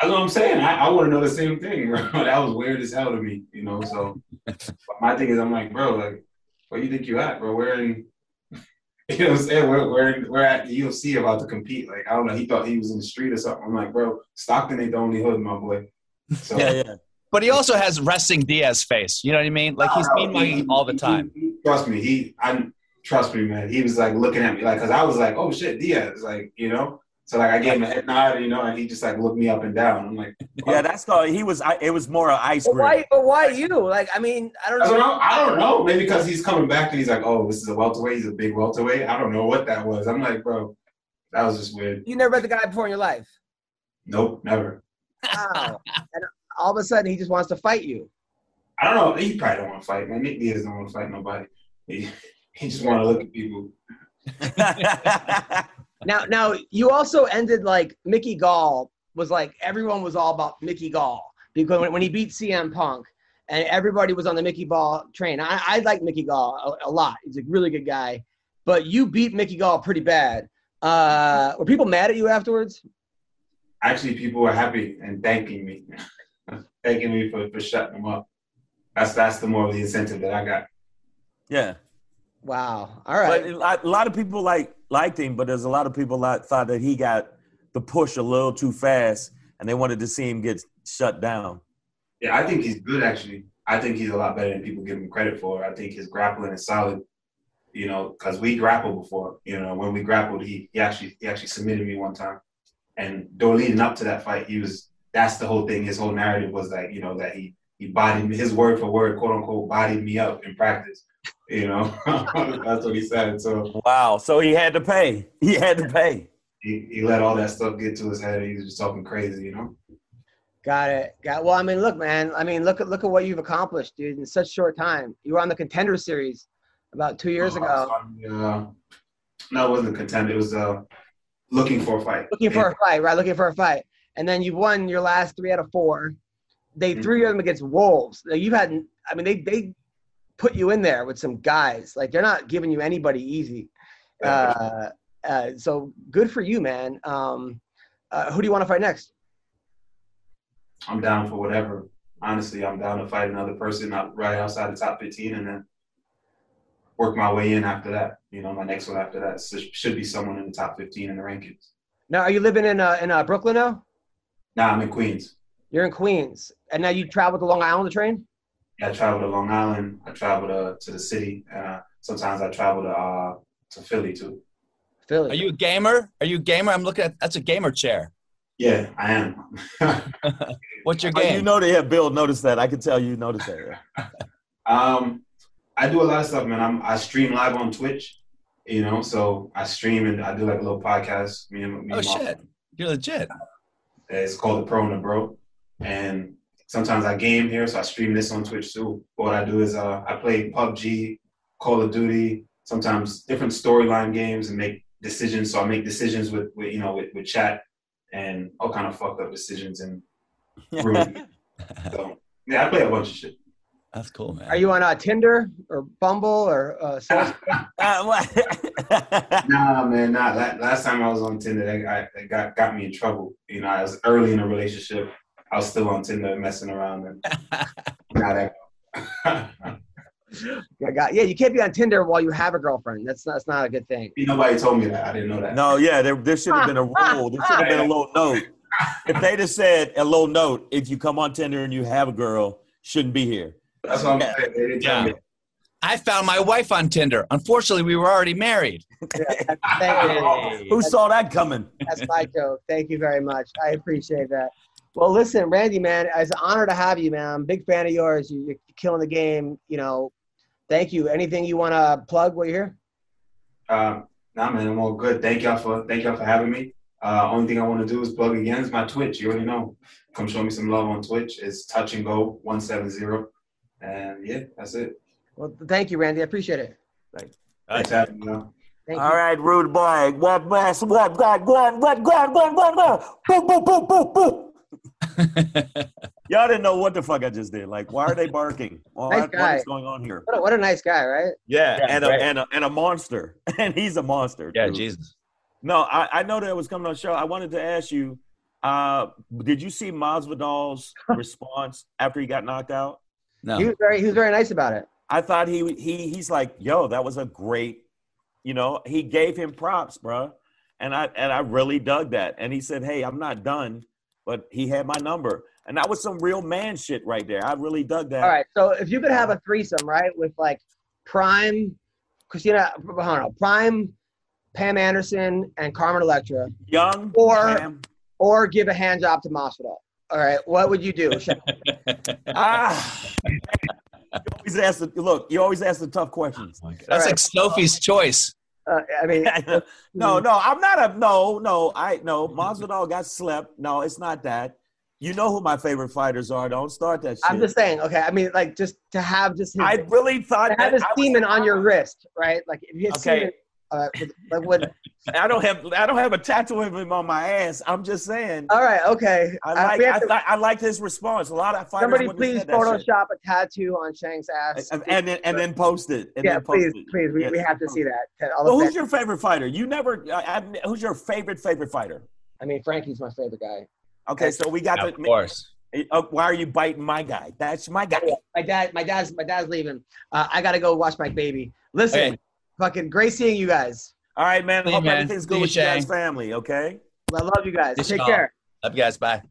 That's what I'm saying. I, I want to know the same thing, bro. that was weird as hell to me, you know. So my thing is, I'm like, bro, like, where you think you at, bro? We're in, You know what I'm saying? We're, we're, we're at the UFC about to compete. Like, I don't know. He thought he was in the street or something. I'm like, bro, Stockton ain't the only hood, my boy. So, Yeah, yeah. But he also has resting Diaz face. You know what I mean? Like he's mean all the he- time. he- trust me, he I trust me, man. He was like looking at me like because I was like, oh shit, Diaz, like you know. So like I gave him a head nod, you know, and he just like looked me up and down. I'm like, Yeah, that's called. He was. I, it was more an ice But cream. why? But why you? Like, I mean, I don't I don't know. know. I don't know. Maybe because he's coming back and he's like, oh, this is a welterweight. He's a big welterweight. I don't know what that was. I'm like, bro, that was just weird. You never met the guy before in your life. Nope, never. Wow. and all of a sudden, he just wants to fight you. I don't know. He probably don't want to fight, man. Nick Diaz don't want to fight nobody. He, he just want to look at people. Now, now you also ended like Mickey Gall was like everyone was all about Mickey Gall because when, when he beat CM Punk and everybody was on the Mickey Gall train. I, I like Mickey Gall a, a lot. He's a really good guy, but you beat Mickey Gall pretty bad. Uh, were people mad at you afterwards? Actually, people were happy and thanking me, thanking me for, for shutting them up. That's that's the more of the incentive that I got. yeah, Wow. All right. but a lot, a lot of people like liked him, but there's a lot of people that thought that he got the push a little too fast, and they wanted to see him get shut down. Yeah, I think he's good actually. I think he's a lot better than people give him credit for. I think his grappling is solid. You know, because we grappled before. You know, when we grappled, he, he actually he actually submitted me one time. And though leading up to that fight, he was that's the whole thing. His whole narrative was like, you know, that he he bodied me, his word for word, quote unquote, bodied me up in practice. You know, that's what he said. So Wow, so he had to pay. He had to pay. he, he let all that stuff get to his head. He was just talking crazy, you know. Got it. Got well. I mean, look, man. I mean, look at look at what you've accomplished, dude, in such short time. You were on the Contender Series about two years Uh, ago, uh, no, it wasn't a contender. It was uh, looking for a fight. looking for a fight, right? Looking for a fight, and then you won your last three out of four. They Mhm. threw you them against Wolves. Now, You had, I mean, they they put you in there with some guys. Like they're not giving you anybody easy. Uh, uh, so good for you, man. Um, uh, who do you want to fight next? I'm down for whatever. Honestly, I'm down to fight another person out right outside the top 15 and then work my way in after that. You know, my next one after that should should be someone in the top 15 in the rankings. Now, are you living in uh, in uh, Brooklyn now? Now I'm in Queens. You're in Queens, and now you travel to Long Island to train. Yeah, I travel to Long Island. I travel to, to the city. And uh, sometimes I travel to uh, to Philly too. Philly. Are you a gamer? Are you a gamer? I'm looking at that's a gamer chair. Yeah, I am. What's your Oh, game? you know that yeah, Bill noticed that. I can tell you noticed that. Um, I do a lot of stuff, man. I'm I stream live on Twitch. You know, so I stream and I do like a little podcast. Me and me oh and my shit, you're legit. It's called the Pro and the Bro. And sometimes I game here, so I stream this on Twitch too. But what I do is uh, I play PUBG, Call of Duty, sometimes different storyline games and make decisions. So I make decisions with, with you know with, with chat and all kind of fucked up decisions and rude. so yeah, I play a bunch of shit. That's cool, man. Are you on uh, Tinder or Bumble or uh, Soul- Uh, what? Nah, man, nah. La- Last time I was on Tinder, that got, that got got me in trouble. You know, I was early in a relationship. I was still on Tinder messing around, and now Yeah, got- yeah, you can't be on Tinder while you have a girlfriend. That's not, that's not a good thing. nobody told me that. I didn't know that. no, yeah, there, there should have been a rule. There should have been a little note. If they'd have said a little note, if you come on Tinder and you have a girl, shouldn't be here. That's what I'm Yeah. saying. They didn't tell Yeah. me. I found my wife on Tinder. Unfortunately, we were already married. Thank you. Who saw that coming? That's my joke. Thank you very much. I appreciate that. Well, listen, Randy, man, it's an honor to have you, man. I'm a big fan of yours. You- You're killing the game. You know, thank you. Anything you want to plug while you're here? Uh, nah, man, I'm all good. Thank y'all for thank y'all for having me. Uh, only thing I want to do is plug again is my Twitch. You already know. Come show me some love on Twitch. It's Touch and Go one seven zero, and yeah, that's it. Well, thank you, Randy. I appreciate it. Thanks for having me. y'all. Thank All you. right, rude boy. What, what, what, what, what, what, what, what, what, what? Boop, boop, boop, boop, boop. Y'all didn't know what the fuck I just did. Like, why are they barking? Well, Nice what- guy. what is going on here? What a, what a nice guy, right? Yeah, Yeah, and, a, right. and, a, and a monster. And he's a monster. Yeah, dude. Jesus. No, I, I know that it was coming on the show. I wanted to ask you, uh, did you see Masvidal's response after he got knocked out? No. He was very he was very nice about it. I thought he he he's like, yo, that was a great You know, he gave him props, bro, and I and I really dug that. And he said, "Hey, I'm not done," but he had my number, and that was some real man shit right there. I really dug that. All right, so if you could have a threesome, right, with like Prime, Christina, I don't know, Prime, Pam Anderson, and Carmen Electra, Young or Pam. or give a hand job to Masvidal. All right, what would you do? ah, you always ask the look. You always ask the tough questions. That's like Sophie's choice. Uh, I mean, no, no, I'm not a no, no. I no. Masvidal got slept. No, it's not that. You know who my favorite fighters are. Don't start that shit. I'm just saying. Okay, I mean, like just to have just his, I really thought to have his I was- semen on your wrist, right? Like if you Okay. semen, uh, with- like would I don't have I don't have a tattoo of him on my ass. I'm just saying. all right, okay. I Uh, like we have I, to- thought I liked his response. A lot of fighters somebody please said that shit. Photoshop a tattoo on Shane's ass. And, and then and then post it. And yeah, then post please, it. please, we, Yes. we have to see that. All Well, who's fans- your favorite fighter? You never. I, I, who's your favorite favorite fighter? I mean, Frankie's my favorite guy. Okay, so we got Of the. course. Uh, why are you biting my guy? That's my guy. My dad, my dad's, my dad's leaving. Uh, I gotta go watch my baby. Listen, Okay. Fucking great seeing you guys. All right, man. See Hope man. everything's good you, with you guys' family. Okay. I love you guys. Yes, Take y'all. care. Love you guys. Bye.